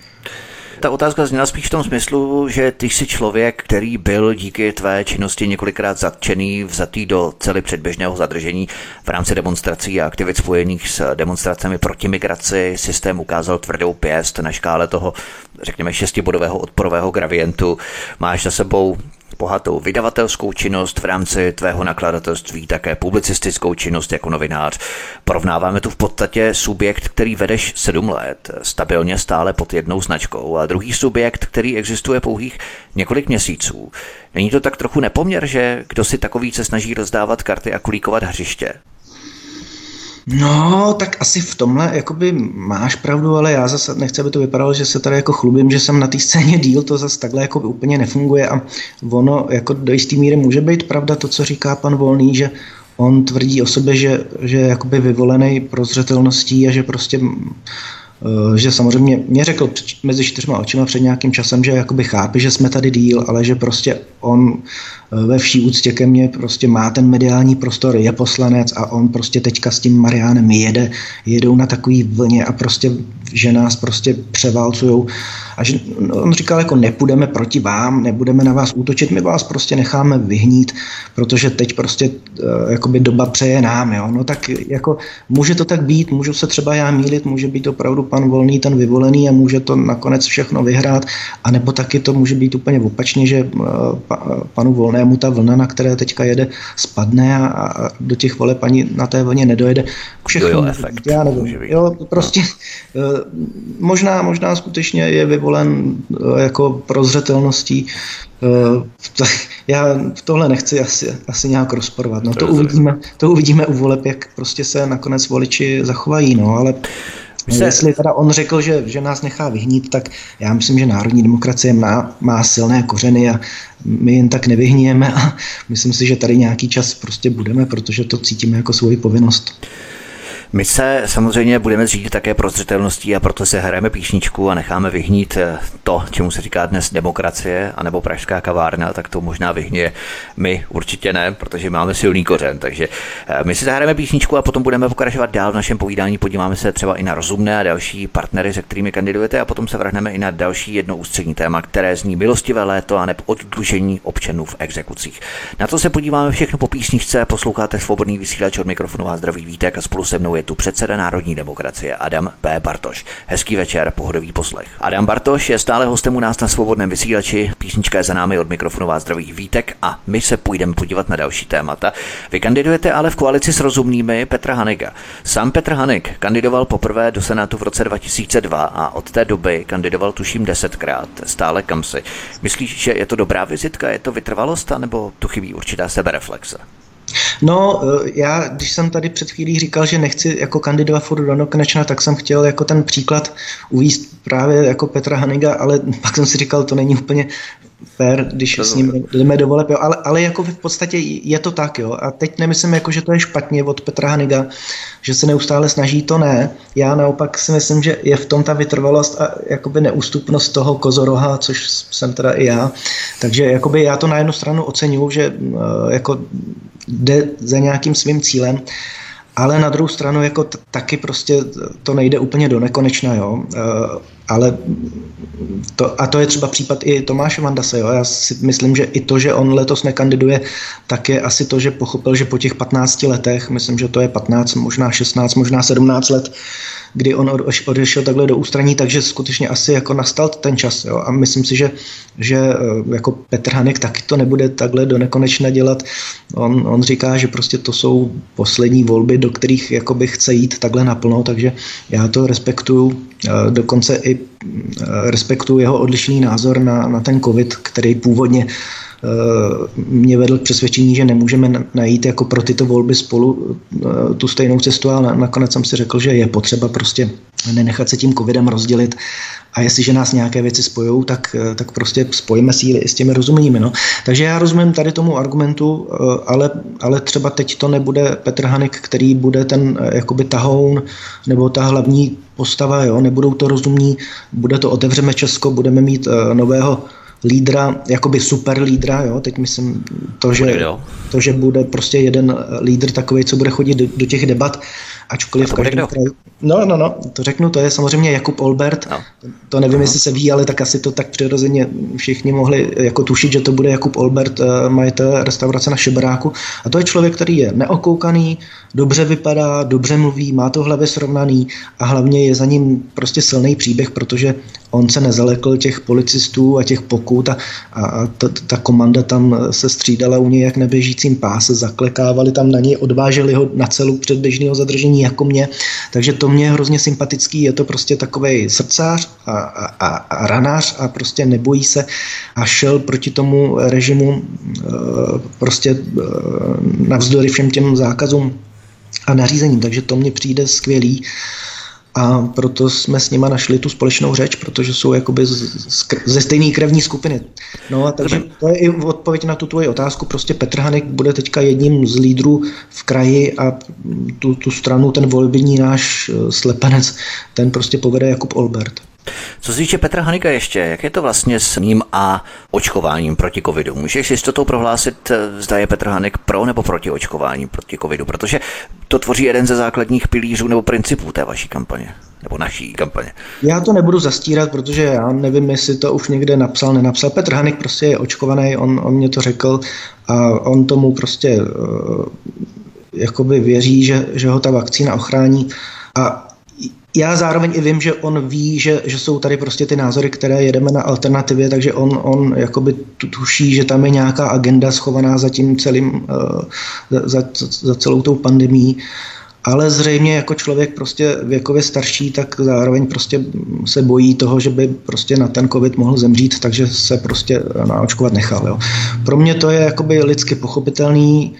ta otázka zněla spíš v tom smyslu, že ty jsi člověk, který byl díky tvé činnosti několikrát zatčený, vzatý do cely předběžného zadržení v rámci demonstrací a aktivit spojených s demonstracemi proti migraci. Systém ukázal tvrdou pěst na škále toho, řekněme, šestibodového odporového gravientu. Máš za sebou bohatou vydavatelskou činnost v rámci tvého nakladatelství, také publicistickou činnost jako novinář. Porovnáváme tu v podstatě subjekt, který vedeš sedm let, stabilně stále pod jednou značkou, a druhý subjekt, který existuje pouhých několik měsíců. Není to tak trochu nepoměr, že kdo si takový se snaží rozdávat karty a kulíkovat hřiště? No, tak asi v tomhle jakoby máš pravdu, ale já zase nechci, aby to vypadalo, že se tady jako chlubím, že jsem na té scéně díl, to zase takhle jako úplně nefunguje a ono jako do jisté míry může být pravda to, co říká pan Volný, že on tvrdí o sobě, že, že je jakoby vyvolený prozřetelností a že prostě že samozřejmě mě řekl mezi čtyřma očima před nějakým časem, že jakoby chápe, že jsme tady díl, ale že prostě on ve vší úctě ke mně prostě má ten mediální prostor, je poslanec a on prostě teďka s tím Mariánem jede, jedou na takový vlně a prostě, že nás prostě převálcujou. A že on říkal, jako nepůjdeme proti vám, nebudeme na vás útočit, my vás prostě necháme vyhnít, protože teď prostě uh, jakoby doba přeje nám, jo. No tak jako může to tak být, můžu se třeba já mílit, může být opravdu pan Volný ten vyvolený a může to nakonec všechno vyhrát, anebo taky to může být úplně opačně, že pa, panu Volnému ta vlna, na které teďka jede, spadne a, a do těch vole paní na té vlně nedojede. Všechno, jo, jo, efekt. Já nevím. Jo, prostě uh, možná, možná skutečně je vyvolen uh, jako prozřetelností já v tohle nechci asi, asi nějak rozporovat. No, to, uvidíme, to uvidíme u voleb, jak prostě se nakonec voliči zachovají, no, ale se... Jestli teda on řekl, že, že nás nechá vyhnít, tak já myslím, že národní demokracie má, má silné kořeny a my jen tak nevyhníjeme a myslím si, že tady nějaký čas prostě budeme, protože to cítíme jako svoji povinnost. My se samozřejmě budeme řídit také prozřetelností a proto se hrajeme píšničku a necháme vyhnít eh, to, čemu se říká dnes demokracie, anebo pražská kavárna, tak to možná vyhně. My určitě ne, protože máme silný kořen. Takže eh, my si zahrajeme píšničku a potom budeme pokračovat dál v našem povídání. Podíváme se třeba i na rozumné a další partnery, se kterými kandidujete a potom se vrhneme i na další jedno ústřední téma, které zní milostivé léto a nebo oddlužení občanů v exekucích. Na to se podíváme všechno po písničce. Posloucháte svobodný vysílač od mikrofonu a zdraví vítek a spolu se mnou je tu předseda Národní demokracie Adam P. Bartoš. Hezký večer, pohodový poslech. Adam Bartoš je stále hostem u nás na svobodném vysílači. Písnička je za námi od mikrofonu vás zdraví Vítek a my se půjdeme podívat na další témata. Vy kandidujete ale v koalici s rozumnými Petra Haniga. Sám Petr Hanik kandidoval poprvé do Senátu v roce 2002 a od té doby kandidoval tuším desetkrát. Stále kam si. Myslíš, že je to dobrá vizitka, je to vytrvalost, nebo tu chybí určitá sebereflexe? No, eh, já, když jsem tady před chvílí říkal, že nechci jako kandidovat furt do nekonečna, tak jsem chtěl jako ten příklad uvíst právě jako Petra Haniga, ale pak jsem si říkal, to není úplně fér, když to s ním jdeme do voleb, jo. Ale, ale jako v podstatě je to tak, jo. A teď nemyslím, jako, že to je špatně od Petra Haniga, že se neustále snaží, to ne. Já naopak si myslím, že je v tom ta vytrvalost a jakoby neústupnost toho kozoroha, což jsem teda i já. Takže jakoby já to na jednu stranu oceňuju, že eh, jako jde za nějakým svým cílem, ale na druhou stranu jako t- taky prostě to nejde úplně do nekonečna, jo. E, ale to, a to je třeba případ i Tomáše Vandase, jo. Já si myslím, že i to, že on letos nekandiduje, tak je asi to, že pochopil, že po těch 15 letech, myslím, že to je 15, možná 16, možná 17 let, kdy on odešel takhle do ústraní, takže skutečně asi jako nastal ten čas. Jo? A myslím si, že, že eh, jako Petr Hanek taky to nebude takhle do nekonečna dělat. On, on říká, že prostě to jsou poslední volby, do kterých chce jít takhle naplno, takže já to respektuju. Eh, dokonce i eh, respektuju jeho odlišný názor na, na ten covid, který původně Eh, mě vedl k přesvědčení, že nemůžeme najít jako pro tyto volby spolu eh, tu stejnou cestu, ale nakonec jsem si řekl, že je potřeba prostě nenechat se tím covidem rozdělit a jestliže nás nějaké věci spojují, tak, eh, tak prostě spojíme síly i s těmi rozuměními. No. Takže já rozumím tady tomu argumentu, ale, ale třeba teď to nebude Petr Hanik, který bude ten jakoby tahoun nebo ta hlavní postava, jo? nebudou to rozumní, bude to otevřeme Česko, budeme mít nového lídra, jakoby super lídra, jo, teď myslím to, že, to, že bude prostě jeden lídr takový, co bude chodit do, do těch debat, ačkoliv v každém kraji. No, no, no, to řeknu, to je samozřejmě Jakub Olbert, no. to nevím, no. jestli se ví, ale tak asi to tak přirozeně všichni mohli jako tušit, že to bude Jakub Olbert, eh, majitel restaurace na Šeberáku. A to je člověk, který je neokoukaný, dobře vypadá, dobře mluví, má to v hlavě srovnaný a hlavně je za ním prostě silný příběh, protože on se nezalekl těch policistů a těch pokut a, a ta, ta komanda tam se střídala u něj jak neběžícím páse, zaklekávali tam na něj, odváželi ho na celu předběžného zadržení jako mě, takže to mě je hrozně sympatický, je to prostě takový srdcář a, a, a ranář a prostě nebojí se a šel proti tomu režimu e, prostě e, navzdory všem těm zákazům a nařízením, takže to mně přijde skvělý. A proto jsme s nima našli tu společnou řeč, protože jsou jakoby z, z, ze stejné krevní skupiny. No a takže to je i odpověď na tu tvoji otázku. Prostě Petr Hanek bude teďka jedním z lídrů v kraji a tu, tu stranu, ten volební náš eh, slepenec, ten prostě povede Jakub Olbert. Co se týče Petra Hanika ještě, jak je to vlastně s ním a očkováním proti covidu? Můžeš si s jistotou prohlásit, eh, zda je Petr Hanek pro nebo proti očkování proti covidu? Protože to tvoří jeden ze základních pilířů nebo principů té vaší kampaně, nebo naší kampaně. Já to nebudu zastírat, protože já nevím, jestli to už někde napsal, nenapsal. Petr Hanik prostě je očkovaný, on, on mě to řekl a on tomu prostě uh, jakoby věří, že, že ho ta vakcína ochrání. A já zároveň i vím, že on ví, že, že jsou tady prostě ty názory, které jedeme na alternativě, takže on, on jakoby tuší, že tam je nějaká agenda schovaná za tím celým, uh, za, za celou tou pandemí. Ale zřejmě jako člověk prostě věkově starší, tak zároveň prostě se bojí toho, že by prostě na ten covid mohl zemřít, takže se prostě naočkovat nechal. Jo. Pro mě to je jakoby lidsky pochopitelný,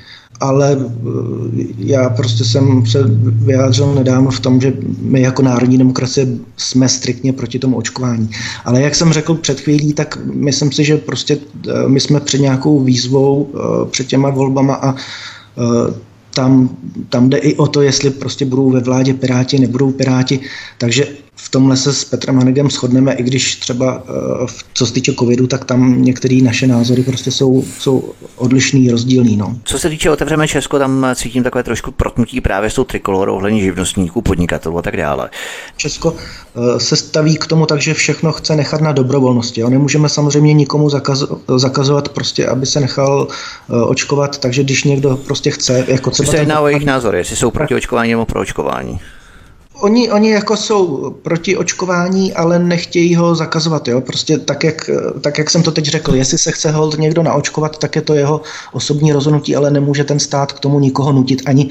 ale eh, já prostě jsem se vyjádřil nedávno v tom, že my jako národní demokracie jsme striktně proti tomu očkování. Ale jak jsem řekl před chvílí, tak myslím si, že prostě eh, my jsme před nějakou výzvou eh, před těma volbama a tam, tam jde i o to, jestli prostě budou ve vládě Piráti, nebudou Piráti. Takže v tomhle se s Petrem Hanegem shodneme, i když třeba eh, co se týče covidu, tak tam některé naše názory prostě jsou, jsou odlišný, rozdílný. No. Co se týče Otevřeme Česko, tam cítím takové trošku protnutí právě s tou trikolorou ohledně živnostníků, podnikatelů a tak dále. Česko eh, se staví k tomu tak, že všechno chce nechat na dobrovolnosti. Jo. Nemůžeme samozřejmě nikomu zakaz, zakazovat prostě, aby se nechal eh, očkovat, takže když někdo prostě chce, jako třeba... Se jedná o jejich názory, jestli jsou proti očkování nebo pro očkování oni, oni jako jsou proti očkování, ale nechtějí ho zakazovat. Jo? Prostě tak jak, tak, jak jsem to teď řekl, jestli se chce hold někdo naočkovat, tak je to jeho osobní rozhodnutí, ale nemůže ten stát k tomu nikoho nutit ani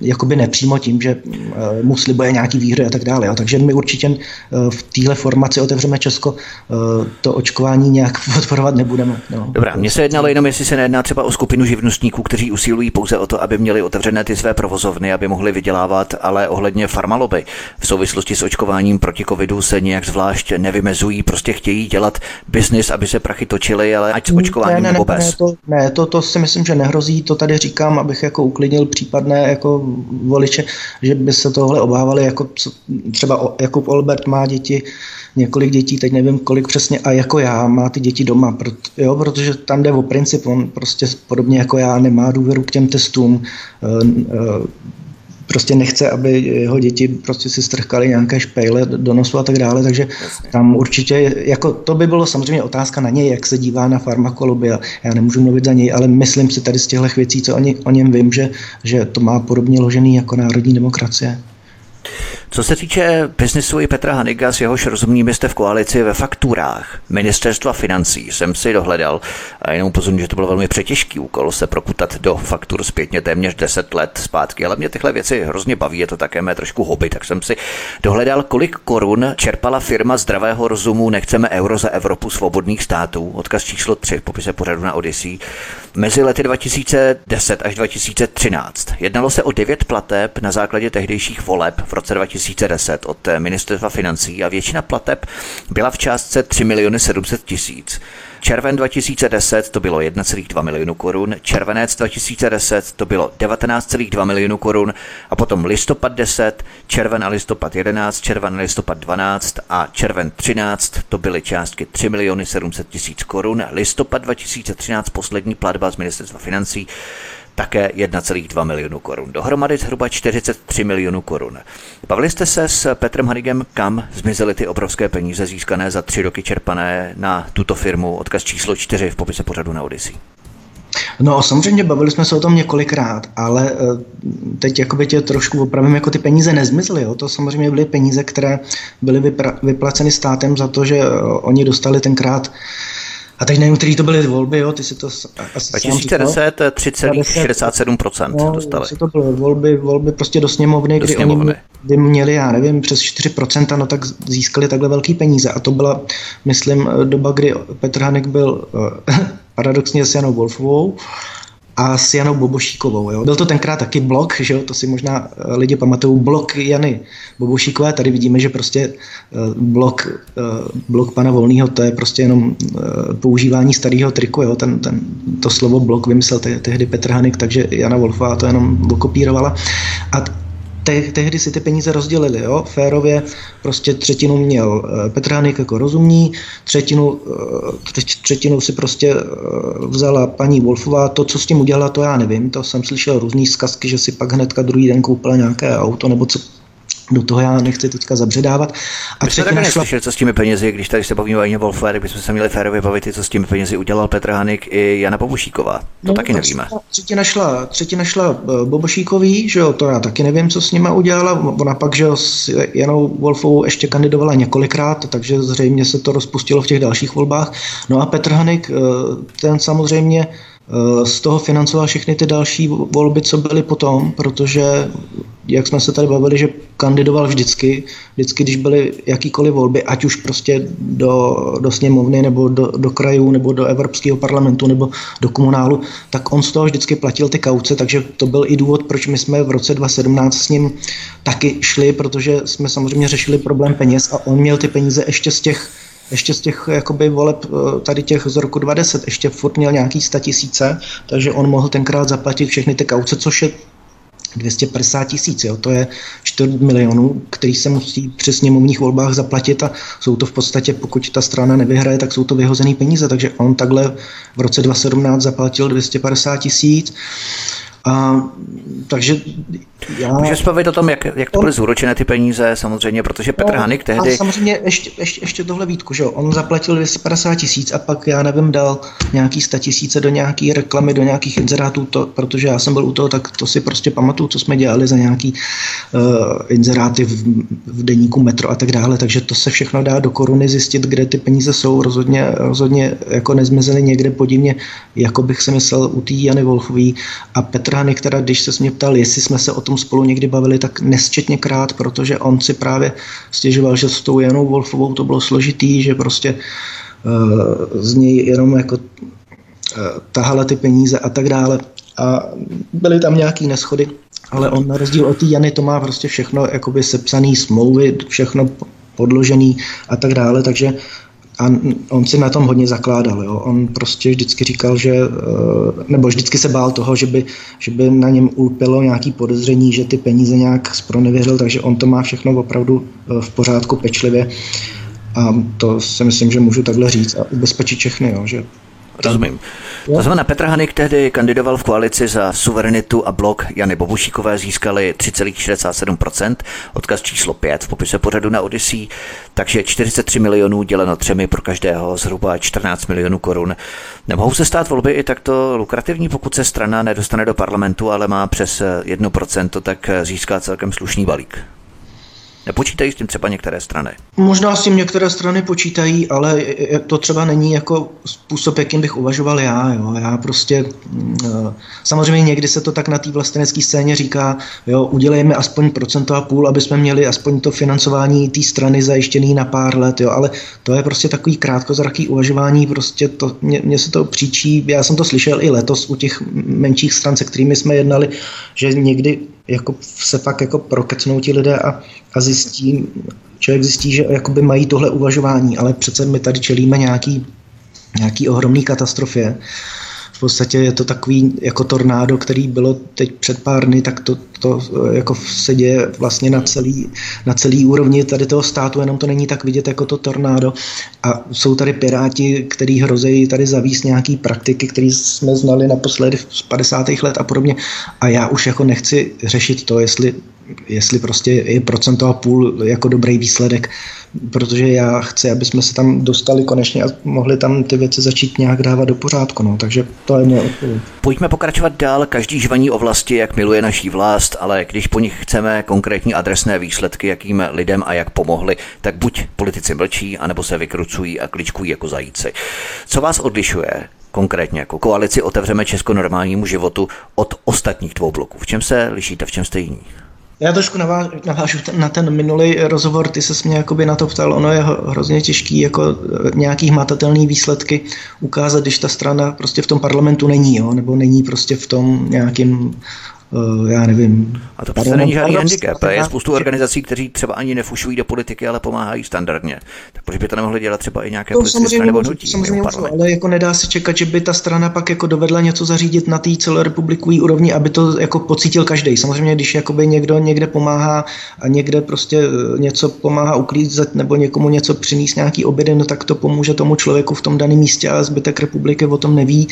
jakoby nepřímo tím, že eh, mu slibuje nějaký výhry a tak dále. Jo. Takže my určitě eh, v téhle formaci otevřeme Česko eh, to očkování nějak podporovat nebudeme. No. Dobrá, mně se jednalo jenom, jestli se nejedná třeba o skupinu živnostníků, kteří usilují pouze o to, aby měli otevřené ty své provozovny, aby mohli vydělávat, ale ohledně farmaloby v souvislosti s očkováním proti covidu se nějak zvlášť nevymezují, prostě chtějí dělat biznis, aby se prachy točily, ale ať s očkováním ne, ne, nebo bez. Ne, to, ne to, to si myslím, že nehrozí, to tady říkám, abych jako uklidnil případné jako voliče, že by se tohle obávali, jako třeba Jakub Olbert má děti, několik dětí, teď nevím kolik přesně, a jako já má ty děti doma, proto, jo, protože tam jde o princip, on prostě podobně jako já nemá důvěru k těm testům, eh, eh, prostě nechce, aby jeho děti prostě si strhkali nějaké špejle do nosu a tak dále, takže tam určitě, jako to by bylo samozřejmě otázka na něj, jak se dívá na farmakoloby a já nemůžu mluvit za něj, ale myslím si tady z těchto věcí, co o, ně, o něm vím, že, že to má podobně ložený jako národní demokracie. Co se týče biznisu i Petra Haniga, s jehož rozumnými jste v koalici ve fakturách ministerstva financí, jsem si dohledal a jenom upozorňuji, že to byl velmi přetěžký úkol se proputat do faktur zpětně téměř 10 let zpátky, ale mě tyhle věci hrozně baví, je to také mé trošku hobby, tak jsem si dohledal, kolik korun čerpala firma zdravého rozumu Nechceme euro za Evropu svobodných států, odkaz číslo 3 v popise pořadu na Odyssey, mezi lety 2010 až 2013. Jednalo se o 9 plateb na základě tehdejších voleb v roce 2000 2010 od ministerstva financí a většina plateb byla v částce 3 miliony 700 tisíc. Červen 2010 to bylo 1,2 milionu korun, červenec 2010 to bylo 19,2 milionu korun a potom listopad 10, červen a listopad 11, červen a listopad 12 a červen 13 to byly částky 3 miliony 700 tisíc korun, listopad 2013 poslední platba z ministerstva financí také 1,2 milionu korun. Dohromady zhruba 43 milionů korun. Bavili jste se s Petrem Hanigem, kam zmizely ty obrovské peníze získané za tři roky čerpané na tuto firmu, odkaz číslo 4 v popise pořadu na Odyssey. No samozřejmě bavili jsme se o tom několikrát, ale eh, teď jakoby tě trošku opravím, jako ty peníze nezmizly. Jo? To samozřejmě byly peníze, které byly vypra- vyplaceny státem za to, že eh, oni dostali tenkrát a teď nevím, který to byly volby, jo, ty si to asi 2010 3,67% no, dostali. to byly volby, volby prostě do sněmovny, do kdy sněmovny. oni kdy měli, já nevím, přes 4%, no tak získali takhle velký peníze. A to byla, myslím, doba, kdy Petr Hanek byl eh, paradoxně s Janou Wolfovou a s Janou Bobošíkovou. Jo. Byl to tenkrát taky blok, že jo, to si možná eh, lidi pamatují, blok Jany Bobošíkové. Tady vidíme, že prostě blok, blok pana Volného, to je prostě jenom používání starého triku. Jo. Ten, ten, to slovo blok vymyslel tehdy Petr Hanik, takže Jana Wolfová to jenom okopírovala. A te, tehdy si ty peníze rozdělili, jo, férově, prostě třetinu měl eh, Petr Hanik jako rozumní, třetinu, eh, třetinu si prostě eh, vzala paní Wolfová, to, co s tím udělala, to já nevím, to jsem slyšel různý zkazky, že si pak hnedka druhý den koupila nějaké auto, nebo co, do toho já nechci teďka zabředávat. A My jsme taky našla... neslyšeli, co s těmi penězi, když tady se bavíme o Janě Wolfové, bychom se měli férově bavit, co s těmi penězi udělal Petr Hanik i Jana Bobušíková. To no, taky nevíme. Třetí našla, třetí našla eh, Bobošíkový, že jo, to já taky nevím, co s nima udělala. Ona pak, že jo, s Janou Wolfovou ještě kandidovala několikrát, takže zřejmě se to rozpustilo v těch dalších volbách. No a Petr Hanik, eh, ten samozřejmě z toho financoval všechny ty další volby, co byly potom, protože jak jsme se tady bavili, že kandidoval vždycky, vždycky, když byly jakýkoliv volby, ať už prostě do, do sněmovny, nebo do, do krajů, nebo do Evropského parlamentu, nebo do komunálu, tak on z toho vždycky platil ty kauce, takže to byl i důvod, proč my jsme v roce 2017 s ním taky šli, protože jsme samozřejmě řešili problém peněz a on měl ty peníze ještě z těch ještě z těch jakoby voleb eh, tady těch z roku 2010 ještě furt měl nějaký tisíce, takže on mohl tenkrát zaplatit všechny ty kauce, což je 250 tisíc, jo, to je 4 milionů, který se musí při sněmovních volbách zaplatit a jsou to v podstatě, pokud ta strana nevyhraje, tak jsou to vyhozené peníze, takže on takhle v roce 2017 zaplatil 250 tisíc. A, takže já... Můžeš bavit o tom, jak, jak to byly zúročené ty peníze, samozřejmě, protože Petr no, Hanik tehdy... A samozřejmě ještě, ještě, ještě tohle výtku, že jo, on zaplatil 250 tisíc a pak, já nevím, dal nějaký 100 tisíce do nějaký reklamy, do nějakých inzerátů, to, protože já jsem byl u toho, tak to si prostě pamatuju, co jsme dělali za nějaký uh, inzeráty v, v deníku Metro a tak dále, takže to se všechno dá do koruny zjistit, kde ty peníze jsou, rozhodně, rozhodně jako nezmizely někde podivně, jako bych si myslel u té Jany Wolfový a Petr Hanik, teda, když se mě ptal, jestli jsme se o tom spolu někdy bavili tak nesčetněkrát, protože on si právě stěžoval, že s tou Janou Wolfovou to bylo složitý, že prostě uh, z něj jenom jako uh, tahala ty peníze a tak dále. A byly tam nějaký neschody, ale on na rozdíl od té Jany to má prostě všechno jakoby sepsaný smlouvy, všechno podložený a tak dále, takže a on si na tom hodně zakládal. Jo. On prostě vždycky říkal, že, eh, nebo vždycky se bál toho, že by, že by na něm ulpělo nějaký podezření, že ty peníze nějak spronevěřil, takže on to má všechno opravdu eh, v pořádku pečlivě. A to si myslím, že můžu takhle říct a ubezpečit všechny, jo, že Rozumím. To znamená, Petr Hanik tehdy kandidoval v koalici za suverenitu a blok Jany Bobušíkové získali 3,67%, odkaz číslo 5 v popise pořadu na Odyssey, takže 43 milionů děleno třemi pro každého, zhruba 14 milionů korun. Nemohou se stát volby i takto lukrativní, pokud se strana nedostane do parlamentu, ale má přes 1%, tak získá celkem slušný balík. Nepočítají s tím třeba některé strany? Možná s tím některé strany počítají, ale to třeba není jako způsob, jakým bych uvažoval já. Jo. Já prostě, mm, eh, samozřejmě někdy se to tak na té vlastenecké scéně říká, jo, udělejme aspoň procento a půl, aby jsme měli aspoň to financování té strany zajištěný na pár let, jo. ale to je prostě takový krátkozraký uvažování, prostě to, mě, mě se to příčí, já jsem to slyšel i letos u těch menších stran, se kterými jsme jednali, že někdy jako se fakt jako prokecnou ti lidé a, a zjistí, člověk zjistí, že jakoby mají tohle uvažování, ale přece my tady čelíme nějaký, nějaký ohromný katastrofě v podstatě je to takový jako tornádo, který bylo teď před pár dny, tak to, to jako se děje vlastně na celý, na celý úrovni tady toho státu, jenom to není tak vidět jako to tornádo. A jsou tady piráti, který hrozejí tady zavíst nějaký praktiky, které jsme znali naposledy z 50. let a podobně. A já už jako nechci řešit to, jestli jestli prostě je procento a půl jako dobrý výsledek, protože já chci, aby jsme se tam dostali konečně a mohli tam ty věci začít nějak dávat do pořádku. No. Takže to je mě odpověď. Pojďme pokračovat dál. Každý žvaní o vlasti, jak miluje naší vlast, ale když po nich chceme konkrétní adresné výsledky, jakým lidem a jak pomohli, tak buď politici mlčí, anebo se vykrucují a kličkují jako zajíci. Co vás odlišuje konkrétně jako koalici Otevřeme Česko normálnímu životu od ostatních dvou bloků? V čem se lišíte, v čem jste jiní? Já trošku navážu, na ten minulý rozhovor, ty se mě jakoby na to ptal, ono je hrozně těžký jako e, nějaký hmatatelný výsledky ukázat, když ta strana prostě v tom parlamentu není, jo, nebo není prostě v tom nějakým já nevím. A to přece není žádný handicap. Je spoustu organizací, kteří třeba ani nefušují do politiky, ale pomáhají standardně. Tak proč by to nemohli dělat třeba i nějaké no, politické strany nebo hnutí? Samozřejmě můžu, ale jako nedá se čekat, že by ta strana pak jako dovedla něco zařídit na té celorepublikové úrovni, aby to jako pocítil každý. Samozřejmě, když jakoby někdo někde pomáhá a někde prostě eh, něco pomáhá uklízet nebo někomu něco přinést nějaký obědy, no tak to pomůže tomu člověku v tom daném místě a zbytek republiky o tom neví.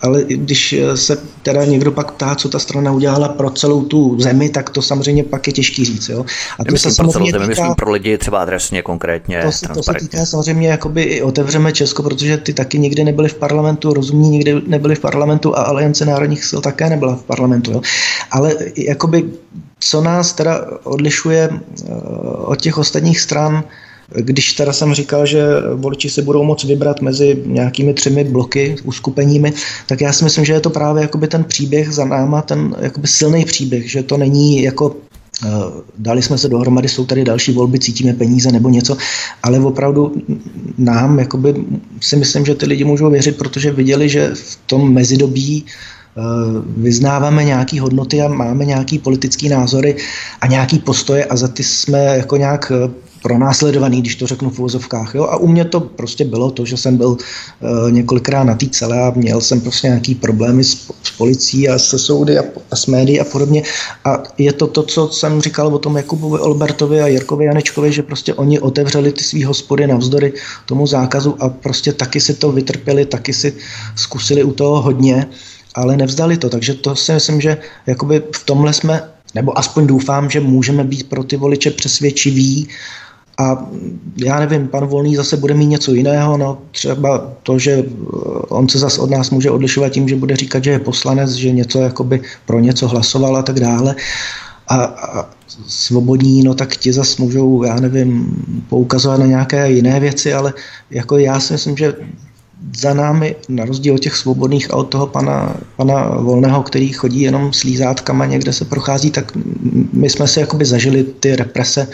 Ale když eh, se teda někdo pak ptá, co ta strana udělala pro celou tu zemi, tak to samozřejmě pak je těžký říct. Jo? A to se pro celou zemi, týká, myslím pro lidi třeba adresně konkrétně. To, se, to se týká samozřejmě jakoby i otevřeme Česko, protože ty taky nikdy nebyli v parlamentu, rozumní nikdy nebyli v parlamentu a Aliance národních sil také nebyla v parlamentu. Jo? Ale jakoby co nás teda odlišuje eh, od těch ostatních stran, když teda jsem říkal, že voliči si budou moct vybrat mezi nějakými třemi bloky, uskupeními, tak já si myslím, že je to právě jakoby ten příběh za náma, ten jakoby silný příběh, že to není jako eh, dali jsme se dohromady, jsou tady další volby, cítíme peníze nebo něco, ale opravdu nám jakoby, si myslím, že ty lidi můžou věřit, protože viděli, že v tom mezidobí eh, vyznáváme nějaké hodnoty a máme nějaké politické názory a nějaké postoje a za ty jsme jako nějak eh, pronásledovaný, když to řeknu v uvozovkách. Jo? A u mě to prostě bylo to, že jsem byl uh, několikrát na té celé a měl jsem prostě nějaký problémy s, s policií a se soudy a, a s médií a podobně. A je to to, co jsem říkal o tom Jakubovi Olbertovi a Jirkovi Janečkovi, že prostě oni otevřeli ty svý hospody navzdory tomu zákazu a prostě taky si to vytrpěli, taky si zkusili u toho hodně, ale nevzdali to. Takže to si myslím, že jakoby v tomhle jsme nebo aspoň doufám, že můžeme být pro ty voliče přesvědčiví, a já nevím, pan Volný zase bude mít něco jiného, no třeba to, že eh, on se zase od nás může odlišovat tím, že bude říkat, že je poslanec, že něco jakoby pro něco hlasoval a tak dále. A, a svobodní, no tak ti zase můžou, já nevím, poukazovat na nějaké jiné věci, ale jako já si myslím, že za námi, na rozdíl od těch svobodných a od toho pana, pana Volného, který chodí jenom s lízátkama, někde se prochází, tak my jsme si jakoby zažili ty represe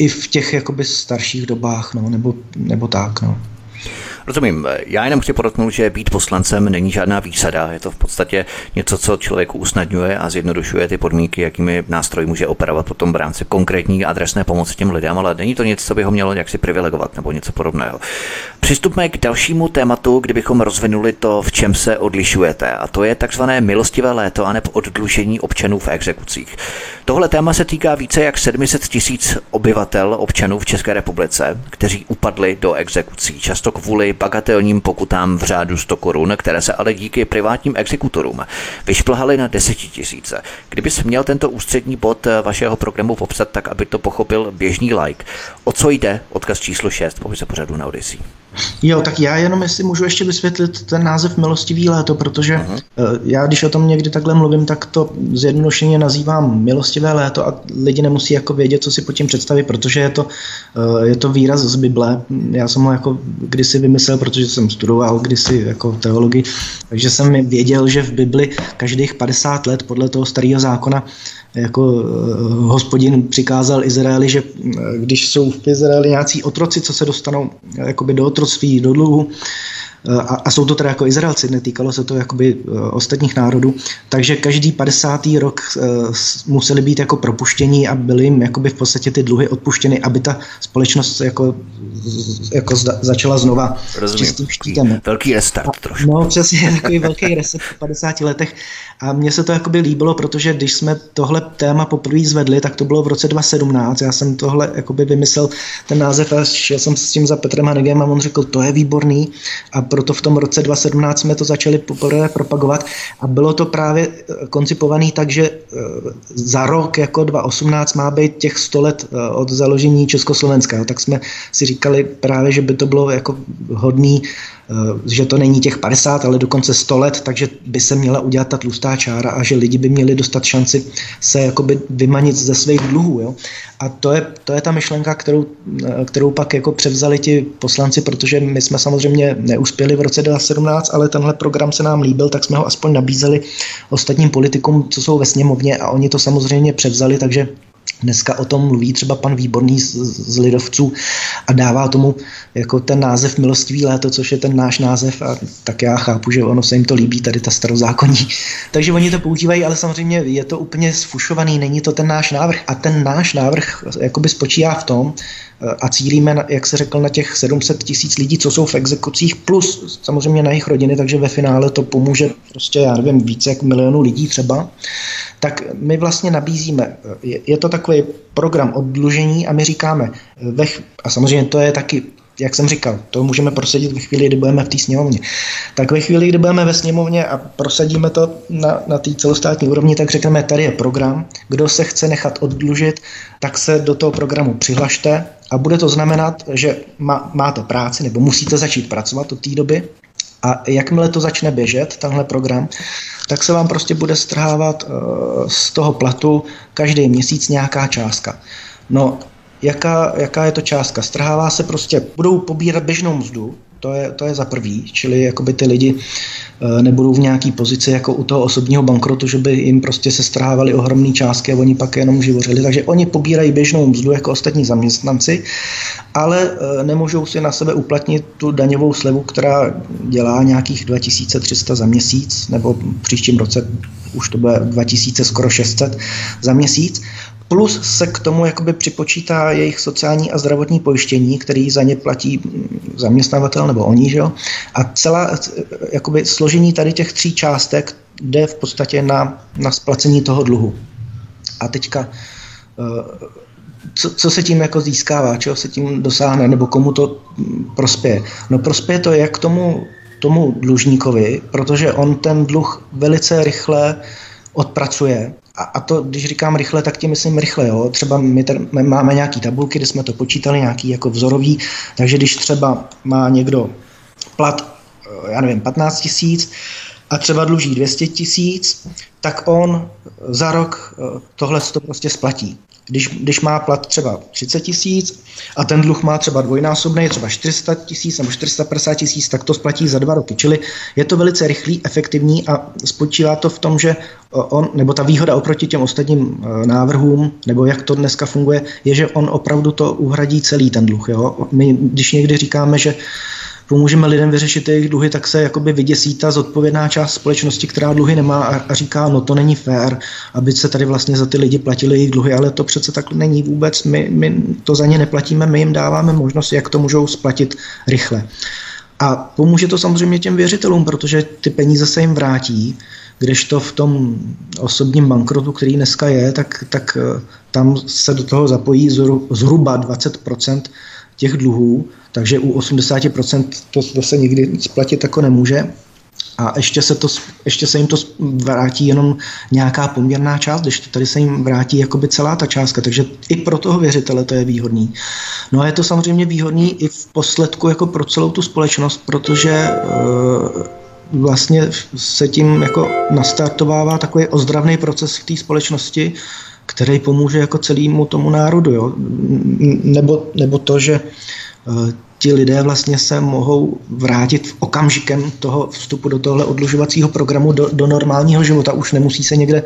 i v těch jakoby starších dobách, no, nebo, nebo tak, no. Rozumím. Já jenom chci podotknout, že být poslancem není žádná výsada. Je to v podstatě něco, co člověku usnadňuje a zjednodušuje ty podmínky, jakými nástroj může operovat potom v rámci konkrétní adresné pomoci těm lidem, ale není to nic, co by ho mělo jaksi privilegovat nebo něco podobného. Přistupme k dalšímu tématu, kdybychom rozvinuli to, v čem se odlišujete, a to je takzvané milostivé léto a nebo oddlužení občanů v exekucích. Tohle téma se týká více jak 700 tisíc obyvatel občanů v České republice, kteří upadli do exekucí, často kvůli bagatelním pokutám v řádu 100 korun, které se ale díky privátním exekutorům vyšplhaly na 10 tisíce. Kdybys měl tento ústřední bod vašeho programu popsat tak, aby to pochopil běžný like, o co jde, odkaz číslo 6 po pořadu na Odyssey. Jo, tak já jenom jestli můžu ještě vysvětlit ten název Milostivý léto, protože uh-huh. já když o tom někdy takhle mluvím, tak to zjednodušeně nazývám Milostivé léto a lidi nemusí jako vědět, co si pod tím představit, protože je to, uh, je to výraz z Bible. Já jsem ho jako kdysi vymyslel, protože jsem studoval kdysi jako teologii, takže jsem věděl, že v Bibli každých 50 let podle toho starého zákona jako uh, hospodin přikázal Izraeli, že uh, když jsou v Izraeli nějací otroci, co se dostanou uh, jakoby do otroctví, do dluhu, a, a jsou to teda jako Izraelci, netýkalo se to jakoby ostatních národů, takže každý 50. rok museli být jako propuštění a byly jim jakoby v podstatě ty dluhy odpuštěny, aby ta společnost jako, jako zda, začala znova Rozumím. s čistým štítem. Velký restart trošku. No přesně, takový velký reset po 50 letech a mně se to jakoby líbilo, protože když jsme tohle téma poprvé zvedli, tak to bylo v roce 2017. Já jsem tohle jakoby vymyslel ten název a šel jsem s tím za Petrem Hanegem a on řekl, to je výborný. A proto v tom roce 2017 jsme to začali poprvé propagovat a bylo to právě eh, koncipované tak, že eh, za rok jako 2018 má být těch 100 let eh, od založení Československa. Tak jsme si říkali právě, že by to bylo jako hodný že to není těch 50, ale dokonce 100 let, takže by se měla udělat ta tlustá čára a že lidi by měli dostat šanci se jakoby vymanit ze svých dluhů. Jo? A to je, to je ta myšlenka, kterou, kterou pak jako převzali ti poslanci, protože my jsme samozřejmě neuspěli v roce 2017, ale tenhle program se nám líbil, tak jsme ho aspoň nabízeli ostatním politikům, co jsou ve sněmovně a oni to samozřejmě převzali, takže Dneska o tom mluví třeba pan Výborný z, z Lidovců a dává tomu jako ten název Milostivý léto, což je ten náš název a tak já chápu, že ono se jim to líbí, tady ta starozákonní. Takže oni to používají, ale samozřejmě je to úplně sfušovaný, není to ten náš návrh a ten náš návrh jakoby spočívá v tom, a cílíme, na, jak se řekl, na těch 700 tisíc lidí, co jsou v exekucích, plus samozřejmě na jejich rodiny, takže ve finále to pomůže prostě, já nevím, více jak milionu lidí třeba, tak my vlastně nabízíme, je, je to takový program oddlužení a my říkáme, ve, a samozřejmě to je taky jak jsem říkal, to můžeme prosadit ve chvíli, kdy budeme v té sněmovně. Tak ve chvíli, kdy budeme ve sněmovně a prosadíme to na, na té celostátní úrovni, tak řekneme, tady je program, kdo se chce nechat oddlužit, tak se do toho programu přihlašte a bude to znamenat, že má, máte práci nebo musíte začít pracovat od té doby a jakmile to začne běžet, tenhle program, tak se vám prostě bude strhávat uh, z toho platu každý měsíc nějaká částka. No jaká, jaká je to částka. Strhává se prostě, budou pobírat běžnou mzdu, to je, to je za prvý, čili jakoby ty lidi e, nebudou v nějaký pozici jako u toho osobního bankrotu, že by jim prostě se strhávaly ohromné částky a oni pak jenom živořili. Takže oni pobírají běžnou mzdu jako ostatní zaměstnanci, ale e, nemůžou si na sebe uplatnit tu daňovou slevu, která dělá nějakých 2300 za měsíc, nebo v příštím roce už to bude 2000, skoro 600 za měsíc plus se k tomu jakoby připočítá jejich sociální a zdravotní pojištění, který za ně platí zaměstnavatel nebo oni, že jo? A celá jakoby složení tady těch tří částek jde v podstatě na, na splacení toho dluhu. A teďka eh, co, co se tím jako získává, čeho se tím dosáhne, nebo komu to prospěje. No prospěje to jak tomu, tomu dlužníkovi, protože on ten dluh velice rychle odpracuje a, a to, když říkám rychle, tak tím myslím rychle. Jo. Třeba my, tady, my máme nějaké tabulky, kde jsme to počítali, nějaký jako vzorový, takže když třeba má někdo plat, eh, já nevím, 15 tisíc a třeba dluží 200 tisíc, tak on za rok eh, tohle to prostě splatí. Když, když má plat třeba 30 tisíc a ten dluh má třeba dvojnásobný, třeba 400 tisíc nebo 450 tisíc, tak to splatí za dva roky. Čili je to velice rychlý, efektivní a spočívá to v tom, že on, nebo ta výhoda oproti těm ostatním e, návrhům, nebo jak to dneska funguje, je, že on opravdu to uhradí celý ten dluh. Jo? My, když někdy říkáme, že pomůžeme lidem vyřešit jejich dluhy, tak se jakoby vyděsí ta zodpovědná část společnosti, která dluhy nemá a, a říká, no to není fér, aby se tady vlastně za ty lidi platili jejich dluhy, ale to přece tak není vůbec, my, my to za ně neplatíme, my jim dáváme možnost, jak to můžou splatit rychle. A pomůže to samozřejmě těm věřitelům, protože ty peníze se jim vrátí, kdežto v tom osobním bankrotu, který dneska je, tak, tak eh, tam se do toho zapojí zhruba 20 těch dluhů, takže u 80% to, to se nikdy splatit jako nemůže. A ještě se, to, ještě se jim to vrátí jenom nějaká poměrná část, když to tady se jim vrátí jakoby celá ta částka, takže i pro toho věřitele to je výhodný. No a je to samozřejmě výhodný i v posledku jako pro celou tu společnost, protože e, vlastně se tím jako nastartovává takový ozdravný proces v té společnosti, který pomůže jako celému tomu národu. Jo? Nebo, nebo to, že Eh, ti lidé vlastně se mohou vrátit v okamžikem toho vstupu do tohle odlužovacího programu do, do normálního života. Už nemusí se někde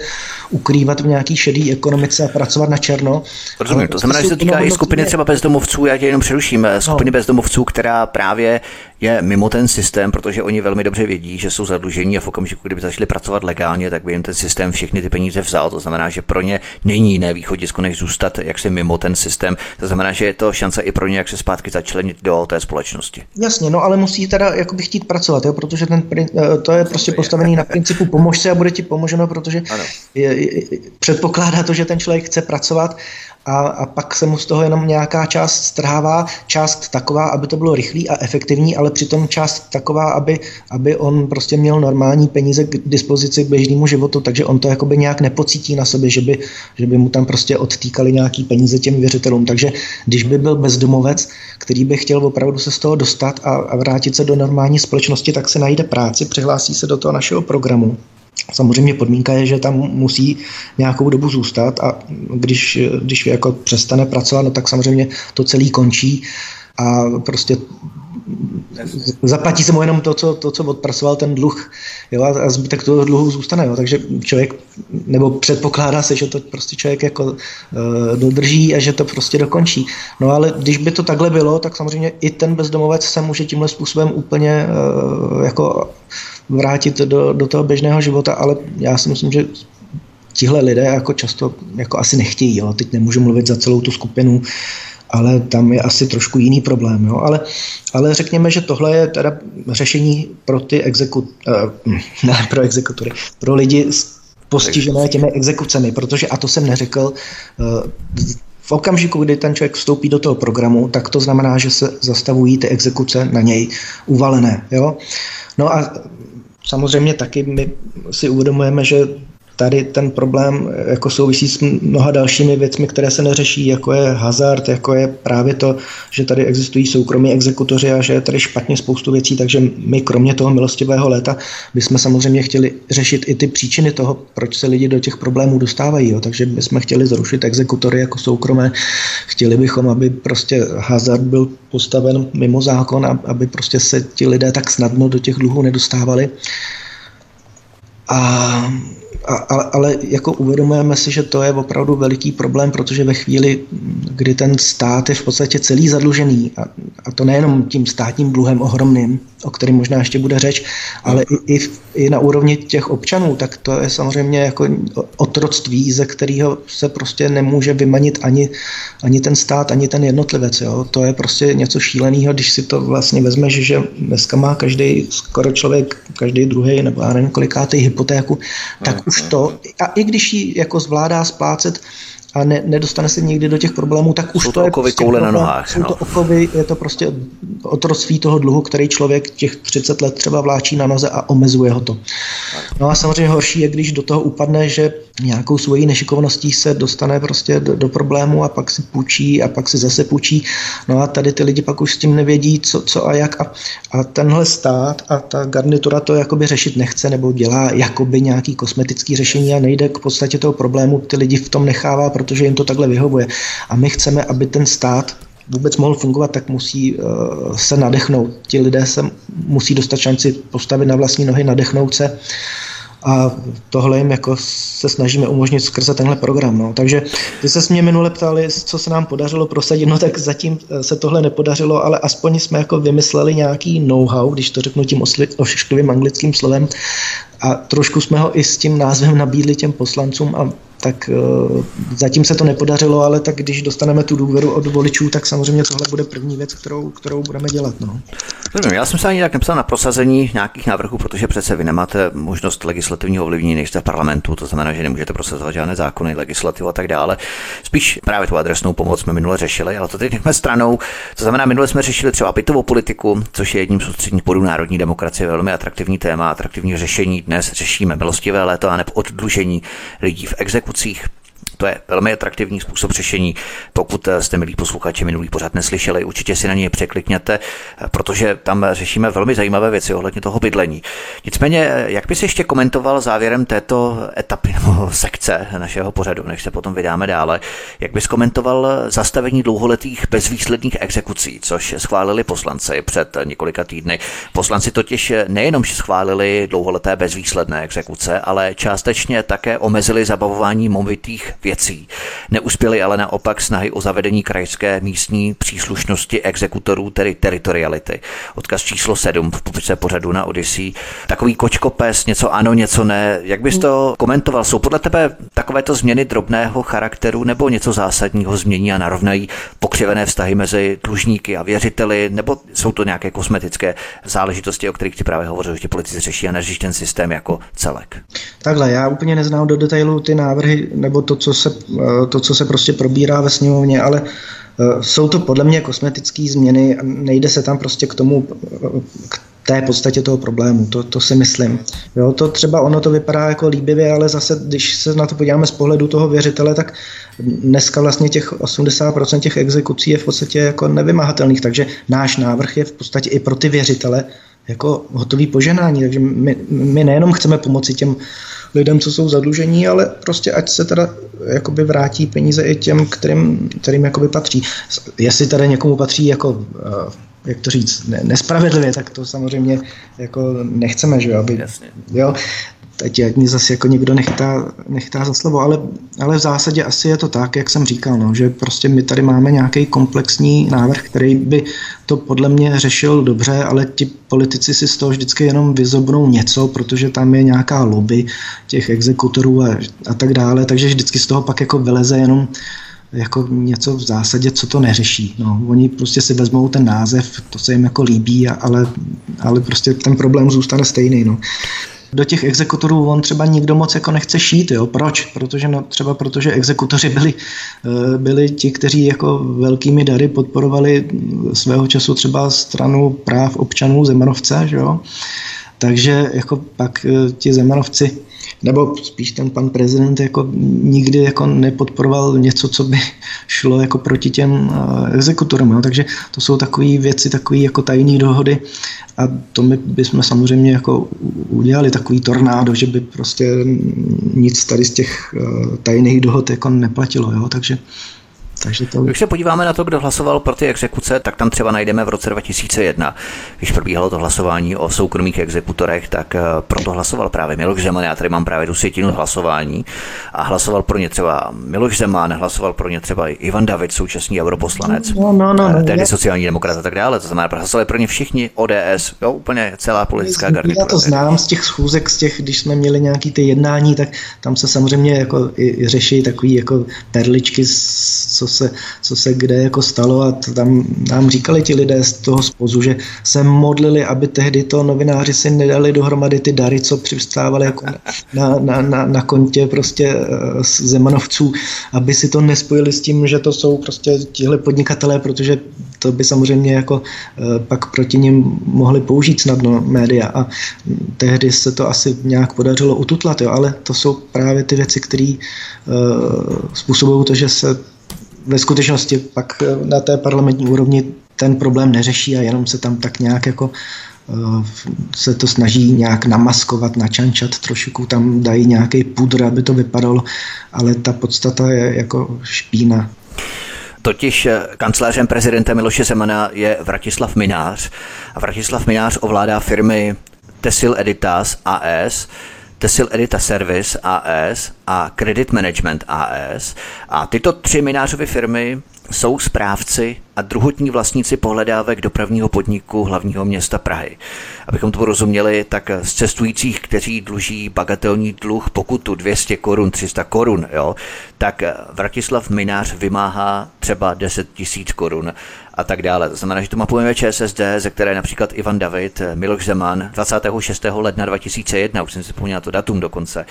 ukrývat v nějaký šedý ekonomice a pracovat na černo. Rozumím, to znamená, že se týká i skupiny třeba bezdomovců, já tě jenom přeruším, eh, skupiny no. bezdomovců, která právě je mimo ten systém, protože oni velmi dobře vědí, že jsou zadlužení a v okamžiku, kdyby začali pracovat legálně, tak by jim ten systém všechny ty peníze vzal. To znamená, že pro ně není jiné východisko, než zůstat jaksi mimo ten systém. To znamená, že je to šance i pro ně, jak se zpátky začlenit do té společnosti. Jasně, no ale musí teda jakoby chtít pracovat, jo, protože ten, eh, to je prostě postavený na principu pomož se a bude ti pomoženo, protože je, je, předpokládá to, že ten člověk chce pracovat a, a pak se mu z toho jenom nějaká část strhává, část taková, aby to bylo rychlý a efektivní, ale přitom část taková, aby, aby on prostě měl normální peníze k dispozici k běžnému životu, takže on to jakoby nějak nepocítí na sobě, že by, že by mu tam prostě odtýkali nějaký peníze těm věřitelům. Takže když by byl bezdomovec, který by chtěl opravdu se z toho dostat a, a vrátit se do normální společnosti, tak se najde práci, přihlásí se do toho našeho programu. Samozřejmě podmínka je, že tam musí nějakou dobu zůstat a když, když jako přestane pracovat, no tak samozřejmě to celý končí a prostě zaplatí se mu jenom to, co, to, co odpracoval ten dluh jo, a zbytek toho dluhu zůstane. Jo. Takže člověk, nebo předpokládá se, že to prostě člověk jako uh, dodrží a že to prostě dokončí. No ale když by to takhle bylo, tak samozřejmě i ten bezdomovec se může tímhle způsobem úplně uh, jako vrátit do, do toho běžného života, ale já si myslím, že tihle lidé jako často jako asi nechtějí. Jo. Teď nemůžu mluvit za celou tu skupinu, ale tam je asi trošku jiný problém. Jo. Ale, ale řekněme, že tohle je teda řešení pro ty exekut, uh, ne pro exekutory, pro lidi postižené těmi exekucemi, protože, a to jsem neřekl, uh, v okamžiku, kdy ten člověk vstoupí do toho programu, tak to znamená, že se zastavují ty exekuce na něj uvalené. Jo? No a samozřejmě taky my si uvědomujeme, že tady ten problém jako souvisí s mnoha dalšími věcmi, které se neřeší, jako je hazard, jako je právě to, že tady existují soukromí exekutoři a že je tady špatně spoustu věcí, takže my kromě toho milostivého léta bychom samozřejmě chtěli řešit i ty příčiny toho, proč se lidi do těch problémů dostávají. Jo. Takže bychom chtěli zrušit exekutory jako soukromé, chtěli bychom, aby prostě hazard byl postaven mimo zákon, aby prostě se ti lidé tak snadno do těch dluhů nedostávali. A a, ale, ale jako uvědomujeme si, že to je opravdu veliký problém, protože ve chvíli, kdy ten stát je v podstatě celý zadlužený, a, a to nejenom tím státním dluhem ohromným, o kterém možná ještě bude řeč, ale i, i, i na úrovni těch občanů, tak to je samozřejmě jako otroctví, ze kterého se prostě nemůže vymanit ani, ani ten stát, ani ten jednotlivec. Jo. To je prostě něco šíleného, když si to vlastně vezmeš, že dneska má každý skoro člověk, každý druhý nebo já nevím kolikátý hypotéku, tak už to, a i když ji jako zvládá splácet, a ne, nedostane se někdy do těch problémů, tak už jsou to, to je prostě koule problém, na nohách. Jsou no. to okovy, je to prostě otroctví toho dluhu, který člověk těch 30 let třeba vláčí na noze a omezuje ho to. No a samozřejmě horší je, když do toho upadne, že nějakou svojí nešikovností se dostane prostě do, do problému a pak si půjčí a pak si zase půjčí. No a tady ty lidi pak už s tím nevědí, co, co a jak. A, a tenhle stát a ta garnitura to jakoby řešit nechce nebo dělá jakoby nějaký kosmetický řešení a nejde k podstatě toho problému, ty lidi v tom nechává, protože jim to takhle vyhovuje. A my chceme, aby ten stát vůbec mohl fungovat, tak musí uh, se nadechnout. Ti lidé se musí dostat šanci postavit na vlastní nohy, nadechnout se a tohle jim jako se snažíme umožnit skrze tenhle program. No. Takže ty se mě minule ptali, co se nám podařilo prosadit, no tak zatím eh, se tohle nepodařilo, ale aspoň jsme jako vymysleli nějaký know-how, když to řeknu tím ošklivým anglickým slovem, a trošku jsme ho i s tím názvem nabídli těm poslancům a tak uh, zatím se to nepodařilo, ale tak když dostaneme tu důvěru od voličů, tak samozřejmě tohle bude první věc, kterou, kterou budeme dělat. No. Já jsem se ani tak nepsal na prosazení nějakých návrhů, protože přece vy nemáte možnost legislativního ovlivnění, než jste v parlamentu, to znamená, že nemůžete prosazovat žádné zákony, legislativu a tak dále. Spíš právě tu adresnou pomoc jsme minule řešili, ale to teď nechme stranou. To znamená, minule jsme řešili třeba bytovou politiku, což je jedním z ústředních bodů národní demokracie, velmi atraktivní téma, atraktivní řešení. Dnes řešíme milostivé léto a nebo oddlužení lidí v exekuci exekucích. To je velmi atraktivní způsob řešení. Pokud jste, milí posluchači, minulý pořád neslyšeli, určitě si na něj překlikněte, protože tam řešíme velmi zajímavé věci ohledně toho bydlení. Nicméně, jak bys ještě komentoval závěrem této etapy nebo sekce našeho pořadu, než se potom vydáme dále, jak bys komentoval zastavení dlouholetých bezvýsledných exekucí, což schválili poslanci před několika týdny. Poslanci totiž nejenom schválili dlouholeté bezvýsledné exekuce, ale částečně také omezili zabavování movitých věcí. Neuspěly ale naopak snahy o zavedení krajské místní příslušnosti exekutorů, tedy teritoriality. Odkaz číslo 7 v popise pořadu na Odyssey. Takový kočkopes, něco ano, něco ne. Jak bys to komentoval? Jsou podle tebe takovéto změny drobného charakteru nebo něco zásadního změní a narovnají pokřivené vztahy mezi dlužníky a věřiteli, nebo jsou to nějaké kosmetické záležitosti, o kterých ti právě hovořil, že politici řeší a neřeší ten systém jako celek? Takhle, já úplně neznám do detailu ty návrhy nebo to, co se, to, co se prostě probírá ve sněmovně, ale jsou to podle mě kosmetické změny, nejde se tam prostě k tomu, k té podstatě toho problému, to, to si myslím. Jo, to třeba ono to vypadá jako líbivě, ale zase, když se na to podíváme z pohledu toho věřitele, tak dneska vlastně těch 80% těch exekucí je v podstatě jako nevymahatelných, takže náš návrh je v podstatě i pro ty věřitele jako hotový poženání, takže my, my nejenom chceme pomoci těm lidem, co jsou zadlužení, ale prostě ať se teda jakoby vrátí peníze i těm, kterým, kterým jakoby patří. Jestli tady někomu patří jako eh, jak to říct, ne, nespravedlivě, tak to samozřejmě jako nechceme, že jo, aby, Jasně. jo, teď ať mě zase jako někdo nechtá, nechtá za slovo, ale, ale v zásadě asi je to tak, jak jsem říkal, no, že prostě my tady máme nějaký komplexní návrh, který by to podle mě řešil dobře, ale ti politici si z toho vždycky jenom vyzobnou něco, protože tam je nějaká lobby těch exekutorů a, a tak dále, takže vždycky z toho pak jako vyleze jenom jako něco v zásadě, co to neřeší. No, oni prostě si vezmou ten název, to se jim jako líbí, ale, ale prostě ten problém zůstane stejný. No do těch exekutorů on třeba nikdo moc jako nechce šít. Jo? Proč? Protože no, třeba protože exekutoři byli, eh, byli ti, kteří jako velkými dary podporovali svého času třeba stranu práv občanů Zemanovce, že jo? takže jako pak eh, ti Zemanovci nebo spíš ten pan prezident jako nikdy jako nepodporoval něco, co by šlo jako proti těm eh, exekutorům. No. Takže to jsou takové věci, takové jako tajné dohody a to my bychom samozřejmě jako udělali takový tornádo, že by prostě nic tady z těch eh, tajných dohod jako neplatilo. Jo. Takže takže to... Když se podíváme na to, kdo hlasoval pro ty exekuce, tak tam třeba najdeme v roce 2001, když probíhalo to hlasování o soukromých exekutorech, tak eh, proto hlasoval právě Miloš Zeman. Já tady mám právě tu sjetinu hlasování a hlasoval pro ně třeba Miloš Zeman, hlasoval pro ně třeba Ivan David, současný europoslanec, no, no, no, no, tehdy já... sociální demokrat a tak dále. To znamená, hlasovali pro ně všichni ODS, jo, úplně celá politická garnitura. Já to znám z těch schůzek, z těch, když jsme měli nějaký ty jednání, tak tam se samozřejmě jako i řeší takový jako perličky, co se, co se kde jako stalo a tam nám říkali ti lidé z toho spozu, že se modlili, aby tehdy to novináři si nedali dohromady ty dary, co přivstávaly jako na, na, na, na kontě prostě eh, Zemanovců, aby si to nespojili s tím, že to jsou prostě tihle podnikatelé, protože to by samozřejmě jako eh, pak proti ním mohli použít snadno média. A tehdy se to asi nějak podařilo ututlat, jo, ale to jsou právě ty věci, které uh, způsobují to, že se ve skutečnosti pak eh, na té parlamentní úrovni ten problém neřeší a jenom se tam tak nějak jako eh, se to snaží nějak namaskovat, načančat trošku, tam dají nějaký pudr, aby to vypadalo, ale ta podstata je jako špína. Totiž eh, kancelářem prezidenta Miloše Zemana je Vratislav Minář a Vratislav Minář ovládá firmy Tesil Editas AS, Tesil Edita Service AS a Credit Management AS. A tyto tři minářové firmy jsou správci a druhotní vlastníci pohledávek dopravního podniku hlavního města Prahy. Abychom to porozuměli, tak z cestujících, kteří dluží bagatelní dluh pokutu 200 korun, 300 korun, jo, tak Vratislav Minář vymáhá třeba 10 tisíc korun a tak dále. To znamená, že to mapujeme ČSSD, ze které například Ivan David, Miloš Zeman 26. ledna 2001, už jsem si vzpomněl to datum dokonce,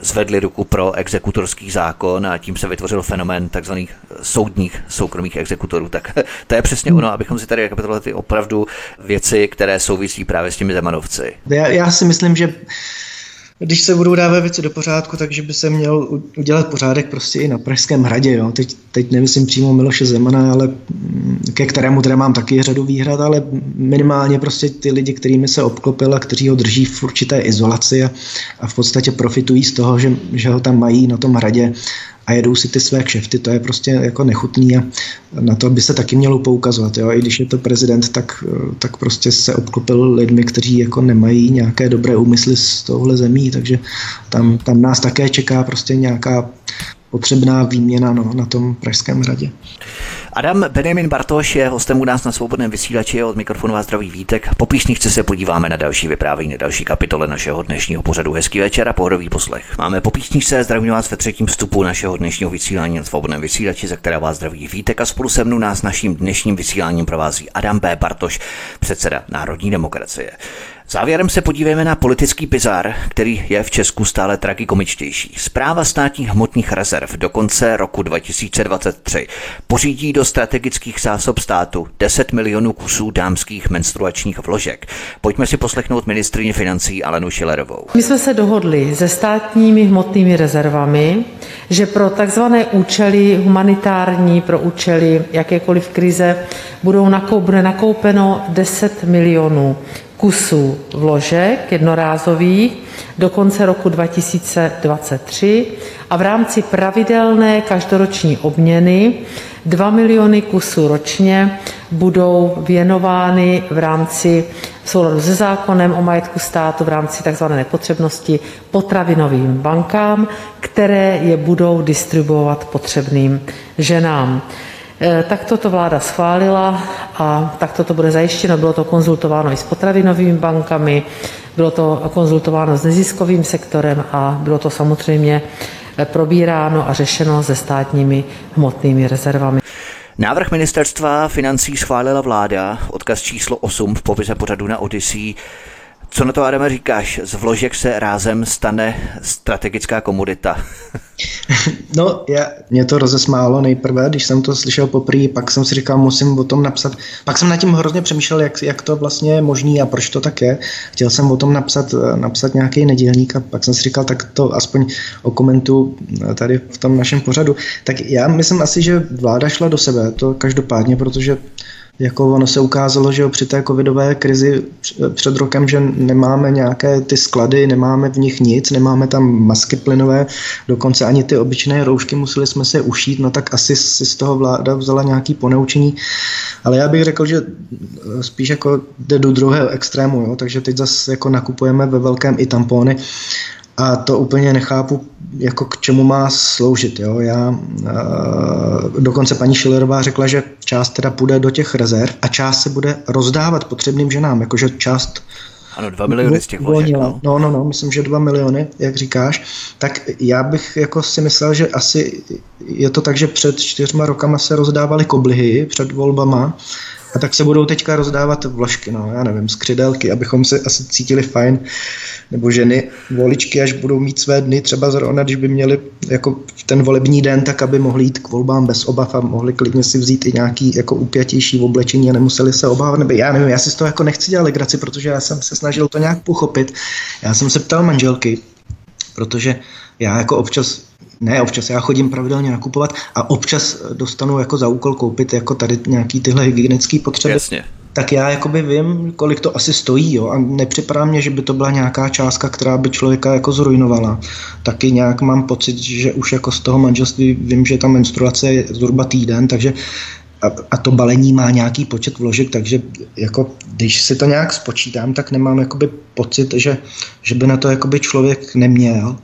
zvedli ruku pro exekutorský zákon a tím se vytvořil fenomén takzvaných soudních soukromých exekutorů. Tak to je přesně ono, abychom si tady rekapitulovali ty opravdu věci, které souvisí právě s těmi Zemanovci. Já, já si myslím, že když se budou dávat věci do pořádku, takže by se měl udělat pořádek prostě i na Pražském hradě. Jo. Teď, teď nemyslím přímo Miloše Zemana, ale mm, ke kterému teda mám taky řadu výhrad, ale minimálně prostě ty lidi, kterými se obklopil a kteří ho drží v určité izolaci a, a v podstatě profitují z toho, že, že ho tam mají na tom hradě a jedou si ty své kšefty, to je prostě jako nechutný a na to by se taky mělo poukazovat. Jo? I když je to prezident, tak, tak prostě se obklopil lidmi, kteří jako nemají nějaké dobré úmysly z tohle zemí, takže tam, tam nás také čeká prostě nějaká potřebná výměna no, na tom Pražském hradě. Adam Benjamin Bartoš je hostem u nás na svobodném vysílači od mikrofonu vás zdraví Vítek. Po písničce se podíváme na další vyprávění, na další kapitole našeho dnešního pořadu. Hezký večer a pohodový poslech. Máme po písničce, zdravím vás ve třetím vstupu našeho dnešního vysílání na svobodném vysílači, za které vás zdraví Vítek a spolu se mnou nás naším dnešním vysíláním provází Adam B. Bartoš, předseda Národní demokracie. Závěrem se podívejme na politický bizar, který je v Česku stále tragikomičtější. Zpráva státních hmotných rezerv do konce roku 2023 pořídí do strategických zásob státu 10 milionů kusů dámských menstruačních vložek. Pojďme si poslechnout ministrině financí Alenu Šilerovou. My jsme se dohodli se státními hmotnými rezervami, že pro takzvané účely humanitární, pro účely jakékoliv krize budou bude nakoupeno 10 milionů kusů vložek jednorázových do konce roku 2023 a v rámci pravidelné každoroční obměny 2 miliony kusů ročně budou věnovány v rámci v souladu se zákonem o majetku státu v rámci tzv. nepotřebnosti potravinovým bankám, které je budou distribuovat potřebným ženám. Eh, takto to vláda schválila a takto to bude zajištěno. Bylo to konzultováno i s potravinovými bankami, bylo to konzultováno s neziskovým sektorem a bylo to samozřejmě eh, probíráno a řešeno se státními hmotnými rezervami. Návrh ministerstva financí schválila vláda, odkaz číslo 8 v popise pořadu na Odyssey. Co na to, Adame, říkáš? Z vložek se rázem stane strategická komodita. No, já, mě to rozesmálo nejprve, když jsem to slyšel poprvé, pak jsem si říkal, musím o tom napsat. Pak jsem nad tím hrozně přemýšlel, jak, jak to vlastně je možný a proč to tak je. Chtěl jsem o tom napsat, napsat nějaký nedělník a pak jsem si říkal, tak to aspoň okomentu tady v tom našem pořadu. Tak já myslím asi, že vláda šla do sebe, to každopádně, protože jako ono se ukázalo, že při té covidové krizi před rokem, že nemáme nějaké ty sklady, nemáme v nich nic, nemáme tam masky plynové, dokonce ani ty obyčejné roušky museli jsme se ušít, no tak asi si z toho vláda vzala nějaký ponaučení. Ale já bych řekl, že spíš jako jde do druhého extrému, jo? takže teď zase jako nakupujeme ve velkém i tampony a to úplně nechápu, jako k čemu má sloužit. Jo? Já, e, dokonce paní Šilerová řekla, že část teda půjde do těch rezerv a část se bude rozdávat potřebným ženám, jakože část ano, dva miliony z těch vložek, no. no. no, no, myslím, že dva miliony, jak říkáš. Tak já bych jako si myslel, že asi je to tak, že před čtyřma rokama se rozdávaly koblihy před volbama a tak se budou teďka rozdávat vložky, no, já nevím, skřidelky, abychom se asi cítili fajn, nebo ženy, voličky, až budou mít své dny, třeba zrovna, když by měli jako ten volební den, tak aby mohli jít k volbám bez obav a mohli klidně si vzít i nějaký jako upjatější oblečení a nemuseli se obávat, nebo já nevím, já si z toho jako nechci dělat legraci, protože já jsem se snažil to nějak pochopit. Já jsem se ptal manželky, protože já jako občas ne, občas já chodím pravidelně nakupovat a občas dostanu jako za úkol koupit jako tady nějaký tyhle hygienické potřeby. Jasně. Tak já jakoby vím, kolik to asi stojí, jo, a nepřipadá mě, že by to byla nějaká částka, která by člověka jako zrujnovala. Taky nějak mám pocit, že už jako z toho manželství vím, že ta menstruace je zhruba týden, takže a, a to balení má nějaký počet vložek, takže jako, když si to nějak spočítám, tak nemám jakoby pocit, že, že by na to jakoby člověk neměl.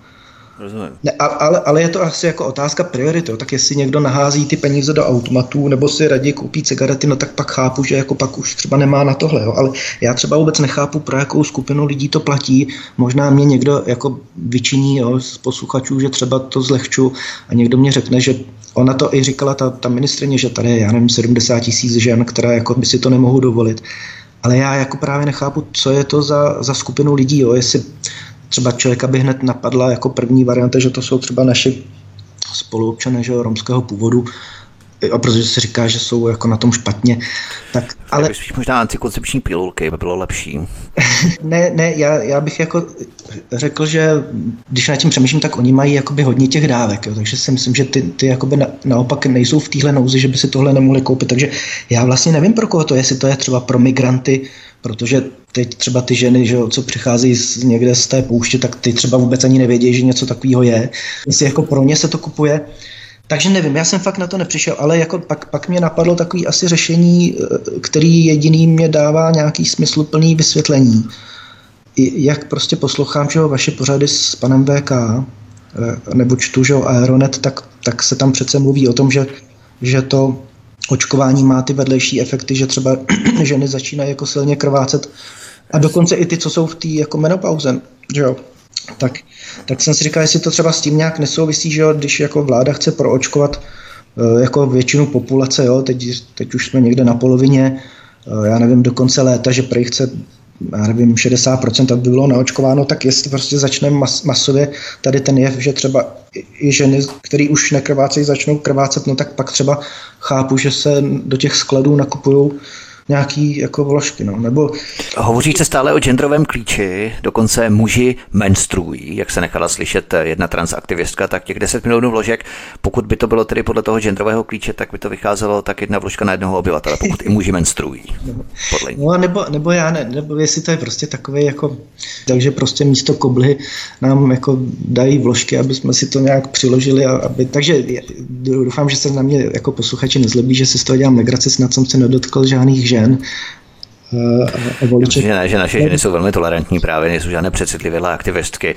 Rozumím. Ne, ale, ale je to asi jako otázka priority. Tak jestli někdo nahází ty peníze do automatů nebo si raději koupí cigarety, no tak pak chápu, že jako pak už třeba nemá na tohle. Jo. Ale já třeba vůbec nechápu, pro jakou skupinu lidí to platí. Možná mě někdo jako vyčiní jo, z posluchačů, že třeba to zlehču a někdo mě řekne, že ona to i říkala, ta, ta ministrině, že tady je, já nevím, 70 tisíc žen, která jako by si to nemohou dovolit. Ale já jako právě nechápu, co je to za, za skupinu lidí, jo. jestli třeba člověka by hned napadla jako první varianta, že to jsou třeba naši spoluobčané že, romského původu, a protože se říká, že jsou jako na tom špatně. Tak, ale... Spíš možná antikoncepční pilulky by bylo lepší. ne, ne, já, já, bych jako řekl, že když na tím přemýšlím, tak oni mají jakoby hodně těch dávek, jo, takže si myslím, že ty, ty jakoby na, naopak nejsou v téhle nouzi, že by si tohle nemohli koupit, takže já vlastně nevím, pro koho to je, jestli to je třeba pro migranty, protože teď třeba ty ženy, že, co přicházejí z, někde z té pouště, tak ty třeba vůbec ani nevědí, že něco takového je. Jestli jako pro ně se to kupuje. Takže nevím, já jsem fakt na to nepřišel, ale jako pak, pak mě napadlo takový asi řešení, eh, který jediný mě dává nějaký smysluplný vysvětlení. Jak prostě poslouchám, že vaše pořady s panem VK, eh, nebo čtu, že Aeronet, tak, tak se tam přece mluví o tom, že, že to očkování má ty vedlejší efekty, že třeba ženy začínají jako silně krvácet a dokonce i ty, co jsou v té jako menopauze, že jo. Tak, tak jsem si říkal, jestli to třeba s tím nějak nesouvisí, že jo, když jako vláda chce proočkovat eh, jako většinu populace, jo, teď, teď už jsme někde na polovině, eh, já nevím, do konce léta, že prej chce já nevím, 60%, aby bylo naočkováno, tak jestli prostě začne mas, masově tady ten jev, že třeba i ženy, které už nekrvácejí, začnou krvácet, no tak pak třeba chápu, že se do těch skladů nakupují nějaký jako vložky. No. Nebo... Hovoří se stále o genderovém klíči, dokonce muži menstruují, jak se nechala slyšet jedna transaktivistka, tak těch 10 milionů vložek, pokud by to bylo tedy podle toho genderového klíče, tak by to vycházelo tak jedna vložka na jednoho obyvatele, pokud i muži menstruují. Podle no nebo, nebo já ne, nebo jestli to je prostě takové jako, takže prostě místo kobly nám jako dají vložky, aby jsme si to nějak přiložili, a aby, takže doufám, že se na mě jako posluchači nezlobí, že si z toho dělám legraci, snad jsem se nedotkl žádných žen, žen. Eh, Myslím, že, ne, že naše ženy jsou velmi tolerantní, právě nejsou žádné přecitlivé aktivistky.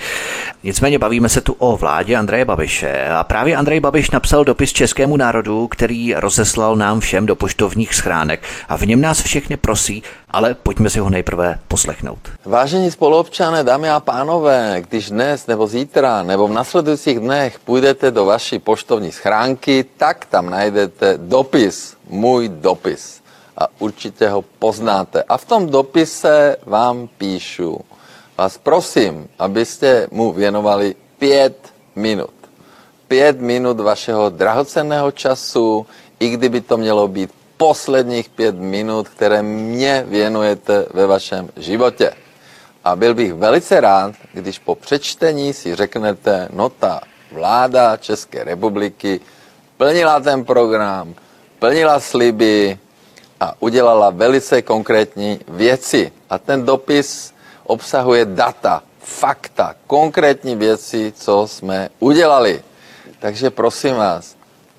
Nicméně bavíme se tu o vládě Andreje Babiše a právě Andrej Babiš napsal dopis českému národu, který rozeslal nám všem do poštovních schránek a v něm nás všechny prosí, ale pojďme si ho nejprve poslechnout. Vážení spoluobčané, dámy a pánové, když dnes nebo zítra nebo v nasledujících dnech půjdete do vaší poštovní schránky, tak tam najdete dopis, můj dopis a určitě ho poznáte. A v tom dopise vám píšu, vás prosím, abyste mu věnovali pět minut. Pět minut vašeho drahocenného času, i kdyby to mělo být posledních pět minut, které mě věnujete ve vašem životě. A byl bych velice rád, když po přečtení si řeknete, no ta vláda České republiky plnila ten program, plnila sliby, a udělala velice konkrétní věci. A ten dopis obsahuje data, fakta, konkrétní věci, co jsme udělali. Takže prosím vás,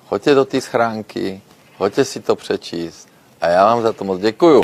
choďte do té schránky, choďte si to přečíst a já vám za to moc děkuju.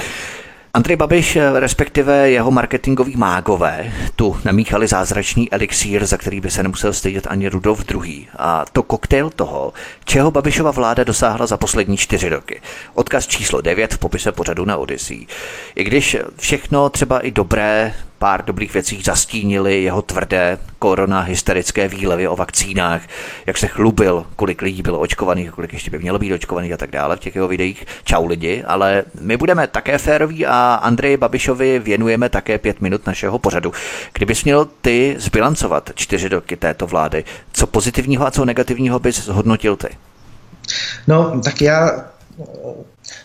Andrej Babiš, respektive jeho marketingoví mágové, tu namíchali zázračný elixír, za který by se nemusel stydět ani Rudolf II. A to koktejl toho, čeho Babišova vláda dosáhla za poslední čtyři roky. Odkaz číslo 9 v popise pořadu na Odyssey. I když všechno třeba i dobré pár dobrých věcí zastínili jeho tvrdé korona hysterické výlevy o vakcínách, jak se chlubil, kolik lidí bylo očkovaných, kolik ještě by mělo být očkovaných a tak dále v těch jeho videích. Čau lidi, ale my budeme také féroví a Andreji Babišovi věnujeme také pět minut našeho pořadu. Kdybys měl ty zbilancovat čtyři roky této vlády, co pozitivního a co negativního bys zhodnotil ty? No, tak já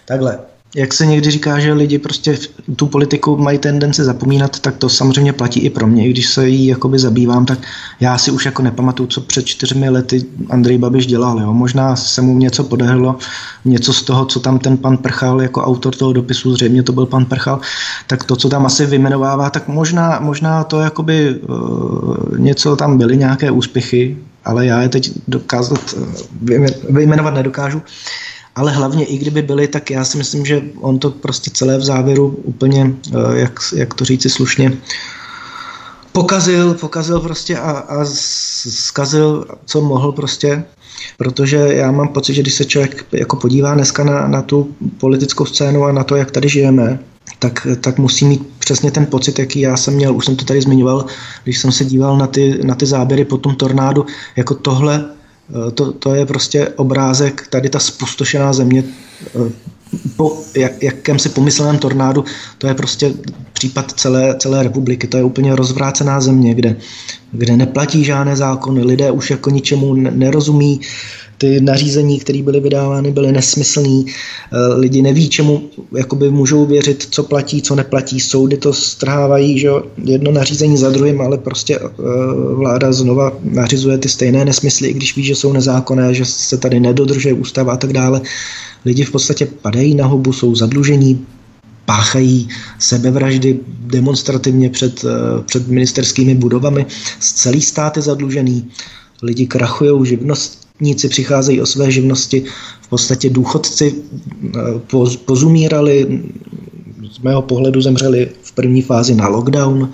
takhle jak se někdy říká, že lidi prostě tu politiku mají tendenci zapomínat, tak to samozřejmě platí i pro mě. I když se jí jakoby zabývám, tak já si už jako nepamatuju, co před čtyřmi lety Andrej Babiš dělal. Jo. Možná se mu něco podehlo, něco z toho, co tam ten pan Prchal jako autor toho dopisu, zřejmě to byl pan Prchal, tak to, co tam asi vymenovává, tak možná, možná to jakoby uh, něco tam byly, nějaké úspěchy, ale já je teď dokázat, uh, vyjmenovat nedokážu. Ale hlavně i kdyby byly, tak já si myslím, že on to prostě celé v závěru úplně, eh, jak, jak to říci slušně, pokazil, pokazil prostě a, a zkazil, co mohl prostě, protože já mám pocit, že když se člověk jako podívá dneska na, na tu politickou scénu a na to, jak tady žijeme, tak, tak musí mít přesně ten pocit, jaký já jsem měl, už jsem to tady zmiňoval, když jsem se díval na ty, na ty záběry po tom tornádu, jako tohle to, to je prostě obrázek, tady ta spustošená země, eh, po jak, jakémsi pomysleném tornádu, to je prostě případ celé, celé republiky. To je úplně rozvrácená země, kde, kde neplatí žádné zákony, lidé už jako ničemu nerozumí, ty nařízení, které byly vydávány, byly nesmyslný. Eh, lidi neví, čemu jakoby můžou věřit, co platí, co neplatí. Soudy to strhávají, že jedno nařízení za druhým, ale prostě eh, vláda znova nařizuje ty stejné nesmysly, i když ví, že jsou nezákonné, že se tady nedodržuje ústava a tak dále. Lidi v podstatě padají na hubu, jsou zadlužení, páchají sebevraždy demonstrativně před, eh, před ministerskými budovami. Celý stát je zadlužený, lidi krachují, živnost, Níci přicházejí o své živnosti, v podstatě důchodci eh, pozumírali, z mého pohledu zemřeli v první fázi na lockdown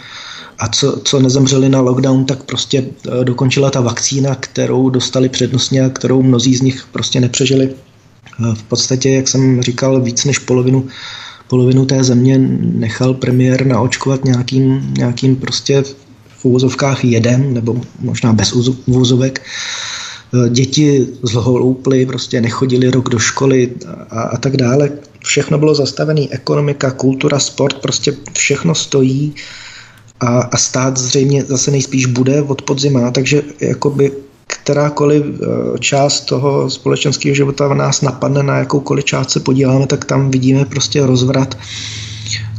a co, co nezemřeli na lockdown, tak prostě eh, dokončila ta vakcína, kterou dostali přednostně a kterou mnozí z nich prostě nepřežili. Eh, v podstatě, jak jsem říkal, víc než polovinu polovinu té země nechal premiér naočkovat nějakým, nějakým prostě v úvozovkách jeden, nebo možná bez úvozovek. Eh, děti zholouply, prostě nechodili rok do školy a, a tak dále. všechno bylo zastavené, ekonomika, kultura, sport, prostě všechno stojí a, a stát zřejmě zase nejspíš bude od podzima, takže jakoby kterákoliv eh, část toho společenského života nás napadne, na jakoukoliv část se podíváme, tak tam vidíme prostě rozvrat.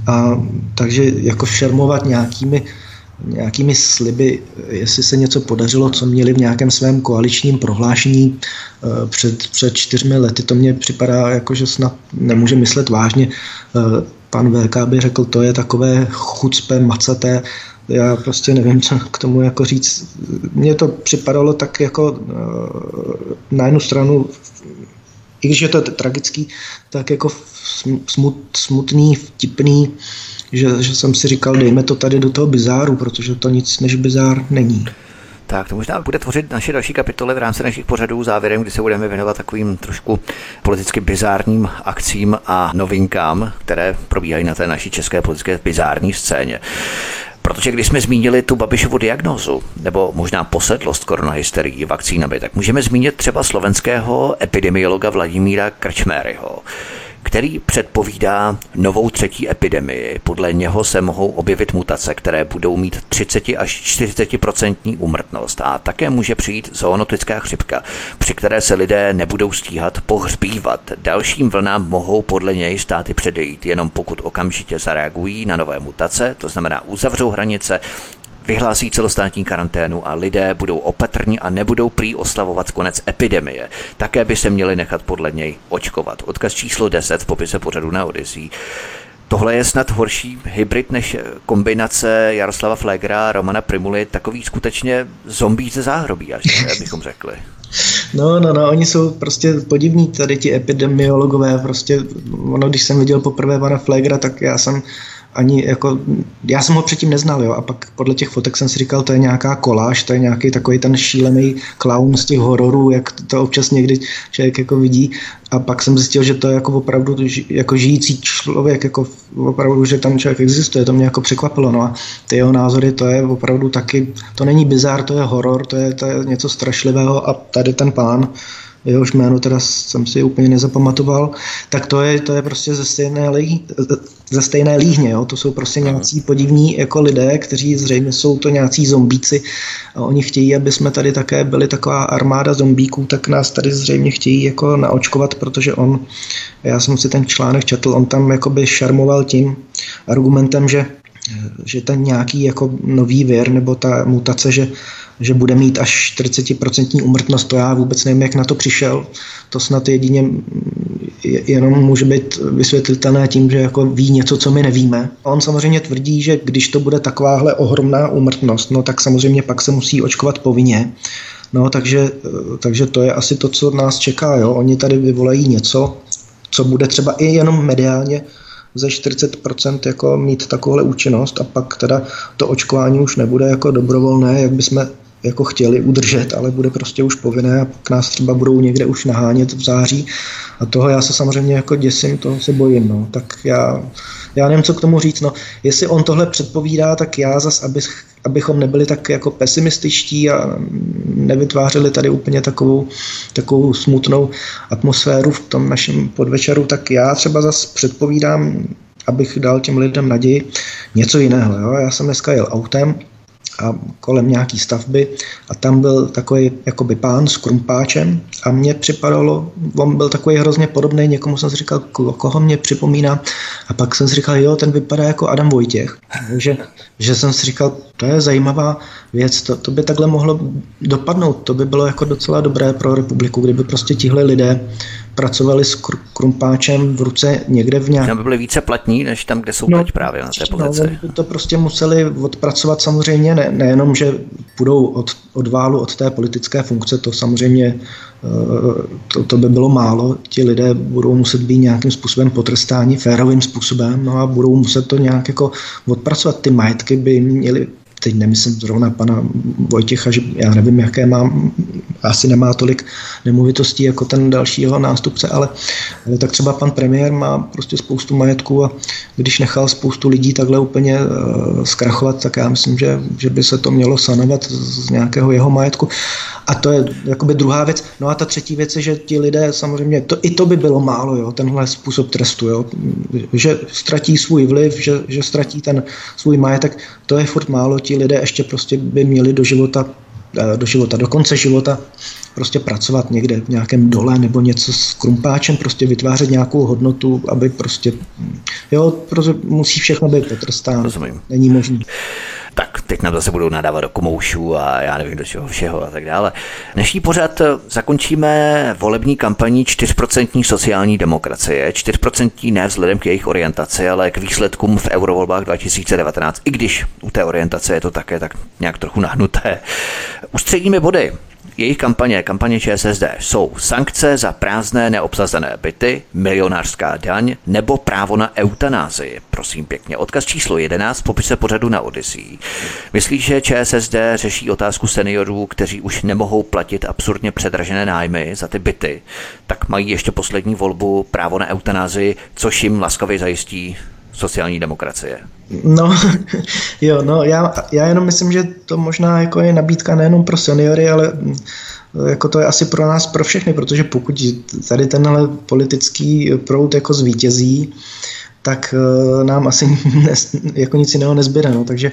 A, takže jako šermovat nějakými nějakými sliby, jestli se něco podařilo, co měli v nějakém svém koaličním prohlášení eh, před, před čtyřmi lety, to mně připadá jako, že snad nemůže myslet vážně. Eh, pan VK by řekl, to je takové chucpe, macaté, já prostě nevím, co k tomu jako říct. Mně to připadalo tak jako eh, na jednu stranu, i když je to tragický, tak jako smut, smutný, vtipný, že, že jsem si říkal, dejme to tady do toho bizáru, protože to nic než bizár není. Tak to možná bude tvořit naše další kapitoly v rámci našich pořadů závěrem, kdy se budeme věnovat takovým trošku politicky bizárním akcím a novinkám, které probíhají na té naší české politické bizární scéně. Protože když jsme zmínili tu Babišovu diagnózu, nebo možná posedlost koronahysterii vakcínami, tak můžeme zmínit třeba slovenského epidemiologa Vladimíra Krčméryho, který předpovídá novou třetí epidemii. Podle něho se mohou objevit mutace, které budou mít 30 až 40% úmrtnost a také může přijít zoonotická chřipka, při které se lidé nebudou stíhat pohřbívat. Dalším vlnám mohou podle něj státy předejít, jenom pokud okamžitě zareagují na nové mutace, to znamená uzavřou hranice, vyhlásí celostátní karanténu a lidé budou opatrní a nebudou prý oslavovat konec epidemie. Také by se měli nechat podle něj očkovat. Odkaz číslo 10 v popise pořadu na Odisí. Tohle je snad horší hybrid než kombinace Jaroslava Flegra a Romana Primuly, takový skutečně zombí ze záhrobí, až bychom řekli. No, no, no, oni jsou prostě podivní tady ti epidemiologové, prostě ono, když jsem viděl poprvé pana Flegra, tak já jsem ani jako, já jsem ho předtím neznal, jo, a pak podle těch fotek jsem si říkal, to je nějaká koláž, to je nějaký takový ten šílený clown z těch hororů, jak to občas někdy člověk jako vidí, a pak jsem zjistil, že to je jako opravdu jako žijící člověk, jako opravdu, že tam člověk existuje, to mě jako překvapilo, no a ty jeho názory, to je opravdu taky, to není bizár, to je horor, to je, to je něco strašlivého a tady ten pán, jehož jméno teda jsem si úplně nezapamatoval, tak to je, to je prostě ze stejné, lí, ze stejné líhně. Jo? To jsou prostě nějací podivní jako lidé, kteří zřejmě jsou to nějací zombíci a oni chtějí, aby jsme tady také byli taková armáda zombíků, tak nás tady zřejmě chtějí jako naočkovat, protože on, já jsem si ten článek četl, on tam jakoby šarmoval tím argumentem, že že ten nějaký jako nový vir nebo ta mutace, že že bude mít až 40% umrtnost, to já vůbec nevím, jak na to přišel. To snad jedině jenom může být vysvětlitelné tím, že jako ví něco, co my nevíme. On samozřejmě tvrdí, že když to bude takováhle ohromná umrtnost, no tak samozřejmě pak se musí očkovat povinně. No, takže, takže to je asi to, co nás čeká. Jo? Oni tady vyvolají něco, co bude třeba i jenom mediálně ze 40% jako mít takovouhle účinnost a pak teda to očkování už nebude jako dobrovolné, jak bychom jako chtěli udržet, ale bude prostě už povinné a k nás třeba budou někde už nahánět v září a toho já se samozřejmě jako děsím, toho se bojím, no. tak já, já nevím, co k tomu říct, no. jestli on tohle předpovídá, tak já zas, aby, abychom nebyli tak jako pesimističtí a nevytvářeli tady úplně takovou, takovou smutnou atmosféru v tom našem podvečeru, tak já třeba zas předpovídám, abych dal těm lidem naději, něco jiného. Jo? Já jsem dneska jel autem, a kolem nějaký stavby a tam byl takový jakoby pán s krumpáčem a mně připadalo, on byl takový hrozně podobný, někomu jsem si říkal, koho mě připomíná a pak jsem si říkal, jo, ten vypadá jako Adam Vojtěch. Takže že jsem si říkal, to je zajímavá věc, to, to by takhle mohlo dopadnout, to by bylo jako docela dobré pro republiku, kdyby prostě tihle lidé pracovali s krumpáčem v ruce někde v nějakém... Tam by byli více platní, než tam, kde jsou no, teď právě na té pozici. No, by to prostě museli odpracovat samozřejmě, ne, nejenom, že budou od, od válu od té politické funkce, to samozřejmě eh, to, to by bylo málo. Ti lidé budou muset být nějakým způsobem potrestáni férovým způsobem no a budou muset to nějak jako odpracovat. Ty majetky by měly teď nemyslím zrovna pana Vojtěcha, že já nevím, jaké mám, asi nemá tolik nemovitostí jako ten další jeho nástupce, ale, ale tak třeba pan premiér má prostě spoustu majetku a když nechal spoustu lidí takhle úplně uh, zkrachovat, tak já myslím, že, že by se to mělo sanovat z nějakého jeho majetku. A to je jakoby druhá věc. No a ta třetí věc je, že ti lidé samozřejmě, to, i to by bylo málo, jo, tenhle způsob trestu, jo, že ztratí svůj vliv, že, že ztratí ten svůj majetek, to je furt málo, ti lidé ještě prostě by měli do života Eh, do života, do konce života prostě pracovat někde v nějakém dole nebo něco s krumpáčem, prostě vytvářet nějakou hodnotu, aby prostě, jo, prostě musí všechno být potrestáno. Rozumím. Není možné tak teď nám zase budou nadávat do komoušů a já nevím do čeho všeho a tak dále. Dnešní pořad eh, zakončíme volební kampaní 4% sociální demokracie. 4% ne vzhledem k jejich orientaci, ale k výsledkům v eurovolbách 2019, i když u té orientace je to také tak nějak trochu nahnuté. Ústředními body jejich kampaně, kampaně ČSSD, jsou sankce za prázdné neobsazené byty, milionářská daň nebo právo na eutanázii. Prosím pěkně, odkaz číslo 11 v popise pořadu na Odyssey. Myslíš, že ČSSD řeší otázku seniorů, kteří už nemohou platit absurdně předražené nájmy za ty byty, tak mají ještě poslední volbu právo na eutanázii, což jim laskavě zajistí sociální demokracie. No, jo, no, já, já jenom myslím, že to možná jako je nabídka nejenom pro seniory, ale mm, jako to je asi pro nás, pro všechny, protože pokud tady tenhle politický proud jako zvítězí, tak uh, nám asi ne, jako nic jiného nezbyde. No. Takže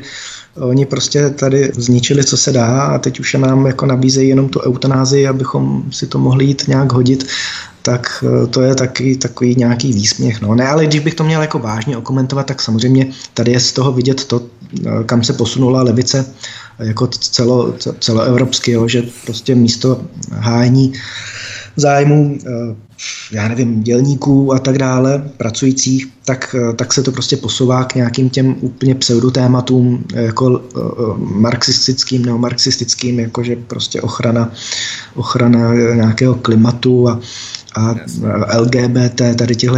oni prostě tady zničili, co se dá a teď už nám jako nabízejí jenom tu eutanázii, abychom si to mohli jít nějak hodit tak eh, to je taky takový nějaký výsměch. No. Ne, ale když bych to měl jako vážně okomentovat, tak samozřejmě tady je z toho vidět to, eh, kam se posunula levice jako celo, celoevropsky, jo, že prostě místo hájení zájmu, eh, já nevím, dělníků a tak dále, pracujících, tak, tak se to prostě posouvá k nějakým těm úplně pseudotématům jako marxistickým, neomarxistickým, jakože prostě ochrana, ochrana nějakého klimatu a a LGBT, tady těchto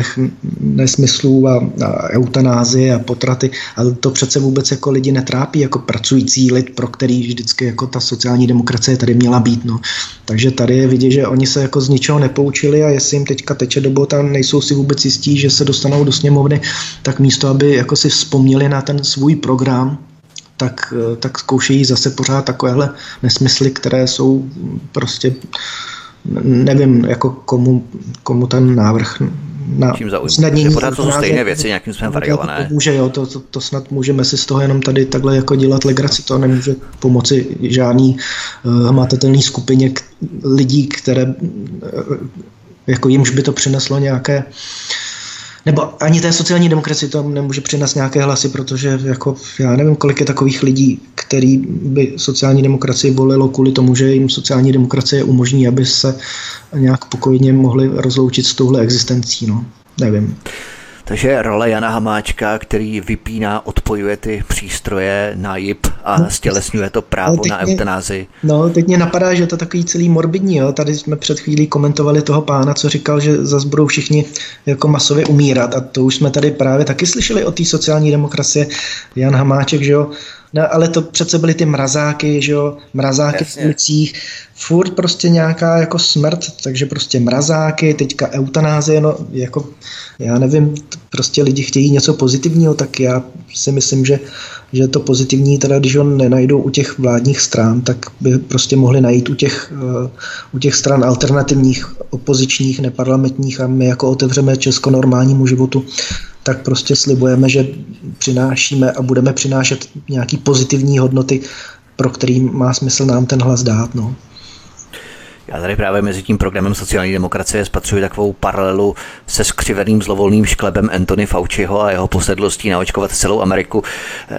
nesmyslů a, a eutanázie a potraty, ale to přece vůbec jako lidi netrápí, jako pracující lid, pro který vždycky jako ta sociální demokracie tady měla být. No. Takže tady je vidět, že oni se jako z ničeho nepoučili a jestli jim teďka teče do bota, nejsou si vůbec jistí, že se dostanou do sněmovny, tak místo, aby jako si vzpomněli na ten svůj program, tak, tak zkoušejí zase pořád takovéhle nesmysly, které jsou prostě nevím, jako komu, komu ten návrh na Čím usnadnění. Pořád to jsou stejné věci, nějakým způsobem variované. Může, jo, to, to, to, snad můžeme si z toho jenom tady takhle jako dělat legraci, to nemůže pomoci žádný uh, hmatatelný skupině k, lidí, které uh, jako jimž by to přineslo nějaké uh, nebo ani té sociální demokracii to nemůže přinést nějaké hlasy, protože jako, já nevím, kolik je takových lidí, který by sociální demokracii volilo kvůli tomu, že jim sociální demokracie umožní, aby se nějak pokojně mohli rozloučit s touhle existencí. No. Nevím. Takže role Jana Hamáčka, který vypíná, odpojuje ty přístroje na JIP a no, stělesňuje to právo na eutanázi. No, teď mě napadá, že to takový celý morbidní. Jo. Tady jsme před chvílí komentovali toho pána, co říkal, že zase budou všichni jako masově umírat. A to už jsme tady právě taky slyšeli o té sociální demokracie. Jan Hamáček, že jo, No, ale to přece byly ty mrazáky, že jo, mrazáky Jasně. v ulicích, furt prostě nějaká jako smrt, takže prostě mrazáky, teďka eutanázie, no jako, já nevím, prostě lidi chtějí něco pozitivního, tak já si myslím, že, že to pozitivní, teda když ho nenajdou u těch vládních stran, tak by prostě mohli najít u těch, uh, u těch stran alternativních, opozičních, neparlamentních a my jako otevřeme Česko normálnímu životu tak prostě slibujeme, že přinášíme a budeme přinášet nějaký pozitivní hodnoty, pro který má smysl nám ten hlas dát. No. Já tady právě mezi tím programem sociální demokracie spatřuji takovou paralelu se skřiveným zlovolným šklebem Anthony Fauciho a jeho posedlostí naočkovat celou Ameriku.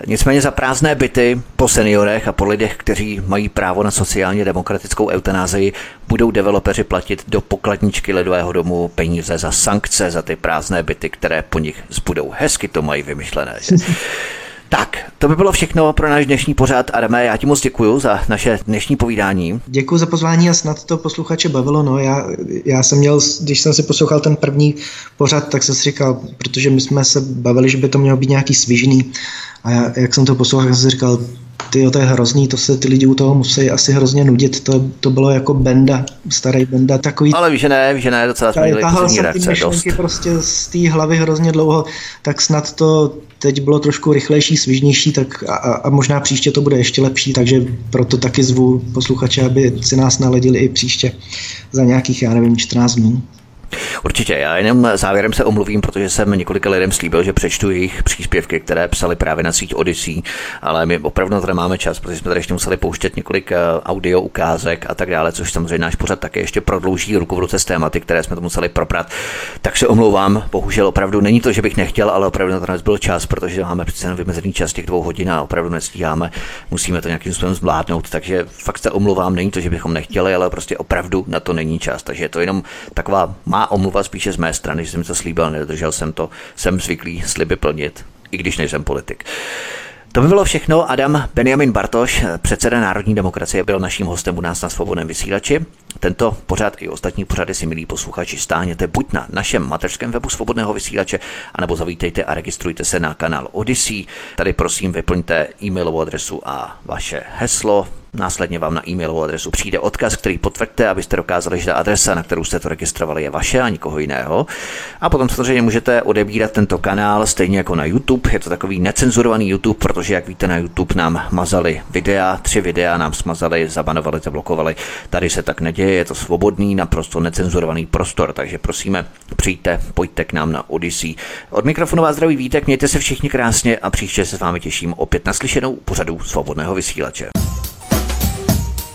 Nicméně za prázdné byty po seniorech a po lidech, kteří mají právo na sociálně demokratickou eutanázii, budou developeři platit do pokladničky ledového domu peníze za sankce za ty prázdné byty, které po nich zbudou. Hezky to mají vymyšlené. Tak, to by bylo všechno pro náš dnešní pořad. Adame, já ti moc děkuji za naše dnešní povídání. Děkuji za pozvání a snad to posluchače bavilo. No, já, já jsem měl, když jsem si poslouchal ten první pořad, tak jsem si říkal, protože my jsme se bavili, že by to mělo být nějaký svižný. A já, jak jsem to poslouchal, jsem si říkal, ty to je hrozný, to se ty lidi u toho musí asi hrozně nudit, to, to bylo jako benda, starý benda, takový... Ale víš, že ne, víš, že ne, docela jsme měli Tahal jsem ty myšlenky dost. prostě z té hlavy hrozně dlouho, tak snad to teď bylo trošku rychlejší, svižnější, tak a, a možná příště to bude ještě lepší, takže proto taky zvu posluchače, aby si nás naladili i příště za nějakých, já nevím, 14 dnů. Určitě, já jenom závěrem se omluvím, protože jsem několika lidem slíbil, že přečtu jejich příspěvky, které psali právě na síť Odyssey, ale my opravdu tady máme čas, protože jsme tady ještě museli pouštět několik eh, audio ukázek a tak dále, což samozřejmě náš pořad také ještě prodlouží ruku v ruce s tématy, které jsme to museli proprat. Tak se omlouvám, bohužel opravdu není to, že bych nechtěl, ale opravdu na to byl čas, protože máme přece jen vymezený čas těch dvou hodin a opravdu nestíháme, musíme to nějakým způsobem zvládnout, takže fakt se omlouvám, není to, že bychom nechtěli, ale prostě opravdu na to není čas, takže je to jenom taková má omluva spíše z mé strany, že jsem to slíbil, nedodržel jsem to. Jsem zvyklý sliby plnit, i když nejsem politik. To by bylo všechno. Adam Benjamin Bartoš, předseda Národní demokracie, byl naším hostem u nás na svobodném vysílači. Tento pořad i ostatní pořady si, milí posluchači, stáhněte buď na našem mateřském webu svobodného vysílače, anebo zavítejte a registrujte se na kanál Odyssey. Tady prosím vyplňte e-mailovou adresu a vaše heslo. Následně vám na e-mailovou adresu přijde odkaz, který potvrdíte, abyste dokázali, že ta adresa, na kterou jste to registrovali, je vaše a nikoho jiného. A potom samozřejmě můžete odebírat tento kanál stejně jako na YouTube. Je to takový necenzurovaný YouTube, protože jak víte, na YouTube nám mazali videa, tři videa nám smazali, zabanovali, zablokovali. Tady se tak neděje, je to svobodný, naprosto necenzurovaný prostor, takže prosíme, přijďte, pojďte k nám na Odyssey. Od mikrofonu vás zdraví vítek, mějte se všichni krásně a příště se s vámi těším opět na slyšenou pořadu svobodného vysílače.